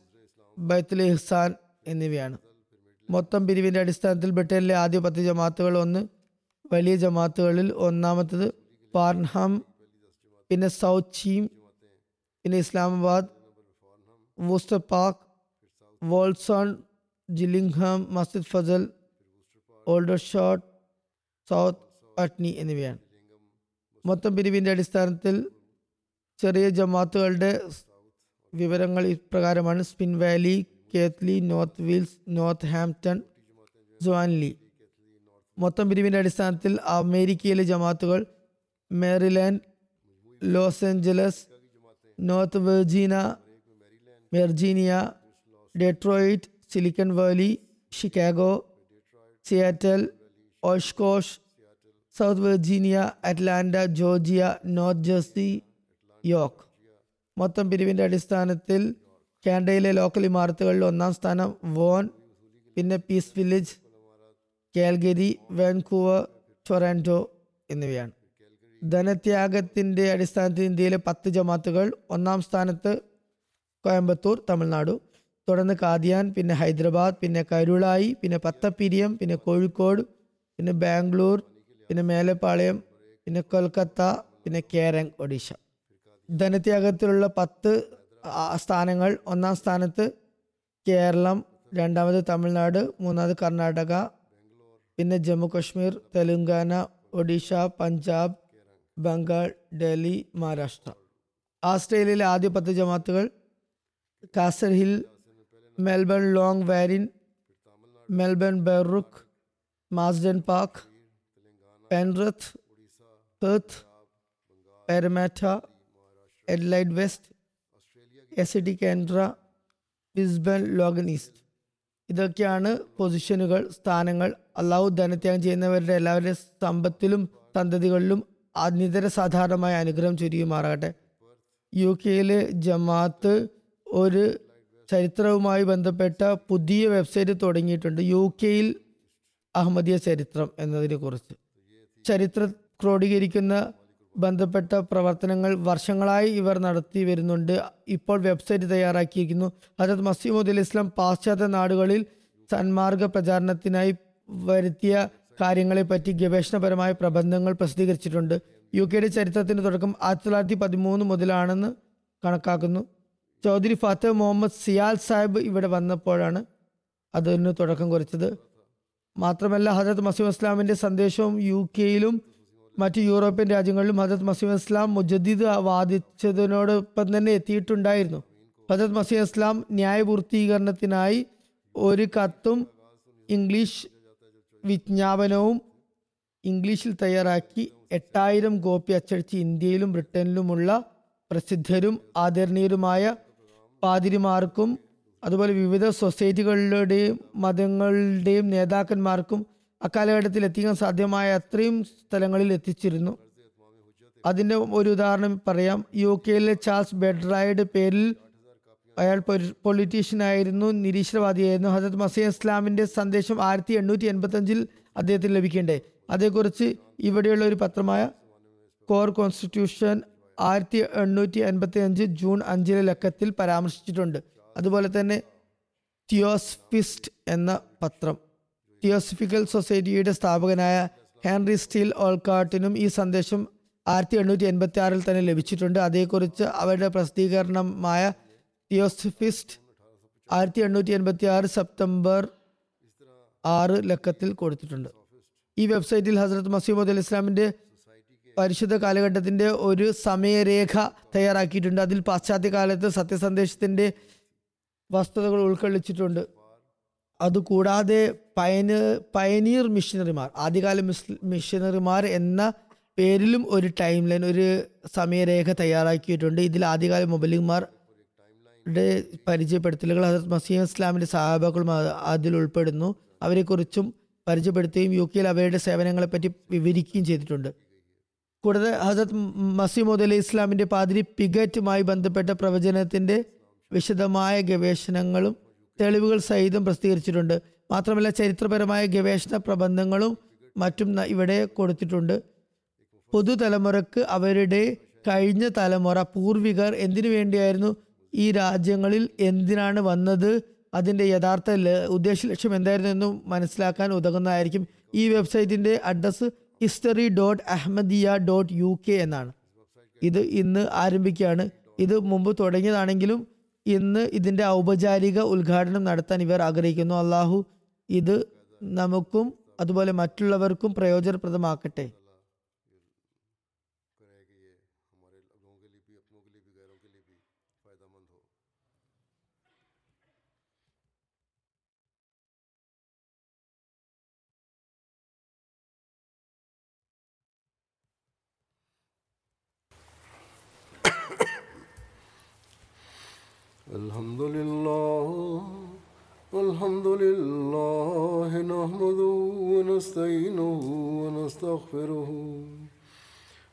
ബൈത്തുൽ ഇഹ്സാൻ എന്നിവയാണ്. മൊത്തം പിരിവിന്റെ അടിസ്ഥാനത്തിൽ ബ്രിട്ടനിലെ ആദ്യ പത്ത് ജമാത്തുകൾ ഒന്ന് വലിയ ജമാത്തുകളിൽ ഒന്നാമത്തത് പാർൻഹാം പിന്നെ സൗത്ത് ചീം പിന്നെ Islamabad Worcester Park വോൾസോൺ Gillingham Masjid Fazal Aldershot South Putney എന്നിവയാണ്. മൊത്തം പിരിവിന്റെ അടിസ്ഥാനത്തിൽ ചെറിയ ജമാത്തുകളുടെ വിവരങ്ങൾ ഇപ്രകാരമാണ്. Spen Valley Keighley North Wales Northampton ജോൻലി മൊത്തം പിരിവിന്റെ അടിസ്ഥാനത്തിൽ അമേരിക്കയിലെ ജമാത്തുകൾ Maryland Los Angeles North Virginia Virginia Detroit Silicon Valley Chicago Seattle Oshkosh South Virginia Atlanta Georgia North Jersey York. മൊത്തം പിരിവിന്റെ അടിസ്ഥാനത്തിൽ കാനഡയിലെ ലോക്കൽ ഇമാരത്തുകളിൽ ഒന്നാം സ്ഥാനം വോൺ പിന്നെ Peace Village Calgary Vancouver Toronto എന്നിവയാണ്. ധനത്യാഗത്തിന്റെ അടിസ്ഥാനത്തിൽ ഇന്ത്യയിലെ പത്ത് ജമാത്തുകൾ ഒന്നാം സ്ഥാനത്ത് കോയമ്പത്തൂർ തമിഴ്നാടു തുടർന്ന് കാദിയാൻ പിന്നെ ഹൈദരാബാദ് പിന്നെ കരുളായി പിന്നെ പത്തപ്പിരിയം പിന്നെ കോഴിക്കോട് പിന്നെ ബാംഗ്ലൂർ പിന്നെ മേലപ്പാളയം പിന്നെ കൊൽക്കത്ത പിന്നെ കേരങ് ഒഡീഷ. ധനത്യാഗത്തിലുള്ള പത്ത് സ്ഥാനങ്ങൾ ഒന്നാം സ്ഥാനത്ത് കേരളം രണ്ടാമത് തമിഴ്നാട് മൂന്നാമത് കർണാടക പിന്നെ ജമ്മു കശ്മീർ തെലുങ്കാന ഒഡീഷ പഞ്ചാബ് ബംഗാൾ ഡൽഹി മഹാരാഷ്ട്ര. ആസ്ട്രേലിയയിലെ ആദ്യ പത്ത് ജമാത്തുകൾ Castle Hill Melbourne Langwarrin Melbourne Berwick Marsden Park Penrith Perth Parramatta Adelaide West S T Canberra Brisbane Logan East. ഇതൊക്കെയാണ് പൊസിഷനുകൾ സ്ഥാനങ്ങൾ അള്ളാഹു ധനത്യാഗം ചെയ്യുന്നവരുടെ എല്ലാവരുടെ സമ്പത്തിലും സന്തതികളിലും അനിതര സാധാരണമായ അനുഗ്രഹം ചൊരിയുമാറാകട്ടെ. യു കെയിലെ ജമാഅത്ത് ഒരു ചരിത്രവുമായി ബന്ധപ്പെട്ട പുതിയ വെബ്സൈറ്റ് തുടങ്ങിയിട്ടുണ്ട്. യു കെയിൽ അഹമ്മദിയ ചരിത്രം എന്നതിനെ കുറിച്ച് ചരിത്ര ക്രോഡീകരിക്കുന്ന ബന്ധപ്പെട്ട പ്രവർത്തനങ്ങൾ വർഷങ്ങളായി ഇവർ നടത്തി വരുന്നുണ്ട്. ഇപ്പോൾ വെബ്സൈറ്റ് തയ്യാറാക്കിയിരിക്കുന്നു. ഹജത് മസീമുദ് ഇസ്ലാം പാശ്ചാത്യ നാടുകളിൽ സന്മാർഗ പ്രചാരണത്തിനായി വരുത്തിയ കാര്യങ്ങളെപ്പറ്റി ഗവേഷണപരമായ പ്രബന്ധങ്ങൾ പ്രസിദ്ധീകരിച്ചിട്ടുണ്ട്. യു കെയുടെ ചരിത്രത്തിന്റെ തുടക്കം ആയിരത്തി തൊള്ളായിരത്തി പതിമൂന്ന് മുതലാണെന്ന് കണക്കാക്കുന്നു. ചൗധരി ഫാത്തേ മുഹമ്മദ് സിയാൽ സാഹിബ് ഇവിടെ വന്നപ്പോഴാണ് അതിന് തുടക്കം കുറിച്ചത്. മാത്രമല്ല ഹജരത് മസീം ഇസ്ലാമിന്റെ സന്ദേശവും യു കെയിലും മറ്റ് യൂറോപ്യൻ രാജ്യങ്ങളിലും ഹജരത് മസീം ഇസ്ലാം മുജദ്ദീദ് വാദിച്ചതിനോടൊപ്പം തന്നെ എത്തിയിട്ടുണ്ടായിരുന്നു. ഹജരത് മസീം ഇസ്ലാം ന്യായപൂർത്തീകരണത്തിനായി ഒരു കത്തും ഇംഗ്ലീഷ് വിജ്ഞാപനവും ഇംഗ്ലീഷിൽ തയ്യാറാക്കി എട്ടായിരം കോപ്പി അച്ചടിച്ച് ഇന്ത്യയിലും ബ്രിട്ടനിലുമുള്ള പ്രസിദ്ധരും ആദരണീയരുമായ പാതിരിമാർക്കും അതുപോലെ വിവിധ സൊസൈറ്റികളുടെയും മതങ്ങളുടെയും നേതാക്കന്മാർക്കും അക്കാലഘട്ടത്തിൽ എത്തിക്കാൻ സാധ്യമായ അത്രയും സ്ഥലങ്ങളിൽ എത്തിച്ചിരുന്നു. അതിന്റെ ഒരു ഉദാഹരണം പറയാം. യു കെയിലെ ചാൾസ് ബെഡ്രായുടെ പേരിൽ അയാൾ പൊളിറ്റീഷ്യൻ ആയിരുന്നു നിരീശ്വരവാദിയായിരുന്നു. ഹജരത് മസീഹ് ഇസ്ലാമിന്റെ സന്ദേശം ആയിരത്തി എണ്ണൂറ്റി എൺപത്തി അഞ്ചിൽ അദ്ദേഹത്തിന് ലഭിക്കേണ്ടേ? അതേക്കുറിച്ച് ഇവിടെയുള്ള ഒരു പത്രമായ കോർ കോൺസ്റ്റിറ്റ്യൂഷൻ ആയിരത്തി എണ്ണൂറ്റി എൺപത്തി അഞ്ച് ജൂൺ അഞ്ചിലെ ലക്കത്തിൽ പരാമർശിച്ചിട്ടുണ്ട്. അതുപോലെ തന്നെ തിയോസ്ഫിസ്റ്റ് എന്ന പത്രം. തിയോസഫിക്കൽ സൊസൈറ്റിയുടെ സ്ഥാപകനായ ഹെൻറി സ്റ്റീൽ ഓൾക്കാട്ടിനും ഈ സന്ദേശം ആയിരത്തി എണ്ണൂറ്റി എൺപത്തി ആറിൽ തന്നെ ലഭിച്ചിട്ടുണ്ട്. അതേക്കുറിച്ച് അവരുടെ പ്രസിദ്ധീകരണമായ തിയോസഫിസ്റ്റ് ആയിരത്തി എണ്ണൂറ്റി എൺപത്തി ആറ് സെപ്റ്റംബർ ആറ് ലക്കത്തിൽ കൊടുത്തിട്ടുണ്ട്. ഈ വെബ്സൈറ്റിൽ ഹസ്രത്ത് മസീമദ് അലി ഇസ്ലാമിന്റെ പരിശുദ്ധ കാലഘട്ടത്തിന്റെ ഒരു സമയരേഖ തയ്യാറാക്കിയിട്ടുണ്ട്. അതിൽ പാശ്ചാത്യ കാലത്ത് സത്യസന്ദേശത്തിന്റെ വസ്തുതകൾ ഉൾക്കൊള്ളിച്ചിട്ടുണ്ട്. അതുകൂടാതെ പയന പയനീർ മിഷനറിമാർ ആദ്യകാല മിസ് മിഷനറിമാർ എന്ന പേരിലും ഒരു ടൈം ലൈൻ ഒരു സമയരേഖ തയ്യാറാക്കിയിട്ടുണ്ട്. ഇതിൽ ആദ്യകാല മൊബലിംഗ്മാരുടെ പരിചയപ്പെടുത്തലുകൾ ഹസരത് മസീം ഇസ്ലാമിന്റെ സഹാബാക്കളും അതിൽ ഉൾപ്പെടുന്നു. അവരെക്കുറിച്ചും പരിചയപ്പെടുത്തുകയും യു കെയിൽ അവരുടെ സേവനങ്ങളെപ്പറ്റി വിവരിക്കുകയും ചെയ്തിട്ടുണ്ട്. കൂടാതെ ഹസരത് മസീമോദ് അലി ഇസ്ലാമിന്റെ പാതിരി പിഗറ്റുമായി ബന്ധപ്പെട്ട പ്രവചനത്തിന്റെ വിശദമായ ഗവേഷണങ്ങളും തെളിവുകൾ സഹിതം പ്രസിദ്ധീകരിച്ചിട്ടുണ്ട്. മാത്രമല്ല ചരിത്രപരമായ ഗവേഷണ പ്രബന്ധങ്ങളും മറ്റും ഇവിടെ കൊടുത്തിട്ടുണ്ട്. പുതുതലമുറക്ക് അവരുടെ കഴിഞ്ഞ തലമുറ പൂർവികർ എന്തിനു വേണ്ടിയായിരുന്നു ഈ രാജ്യങ്ങളിൽ എന്തിനാണ് വന്നത്? അതിന്റെ യഥാർത്ഥ ഉദ്ദേശ ലക്ഷ്യം എന്തായിരുന്നു എന്നും മനസ്സിലാക്കാൻ ഉതകുന്നതായിരിക്കും ഈ വെബ്സൈറ്റിന്റെ address history dot Ahmadiyya dot U K എന്നാണ്. ഇത് ഇന്ന് ആരംഭിക്കുകയാണ്. ഇത് മുമ്പ് തുടങ്ങിയതാണെങ്കിലും ഇന്ന് ഇതിന്റെ ഔപചാരിക ഉദ്ഘാടനം നടത്താൻ ഇവർ ആഗ്രഹിക്കുന്നു. അള്ളാഹു ഇത് നമുക്കും അതുപോലെ മറ്റുള്ളവർക്കും പ്രയോജനപ്രദമാക്കട്ടെ. فائدہ مند ہو الحمد لله الحمد لله نحمده ونستعينه ونستغفره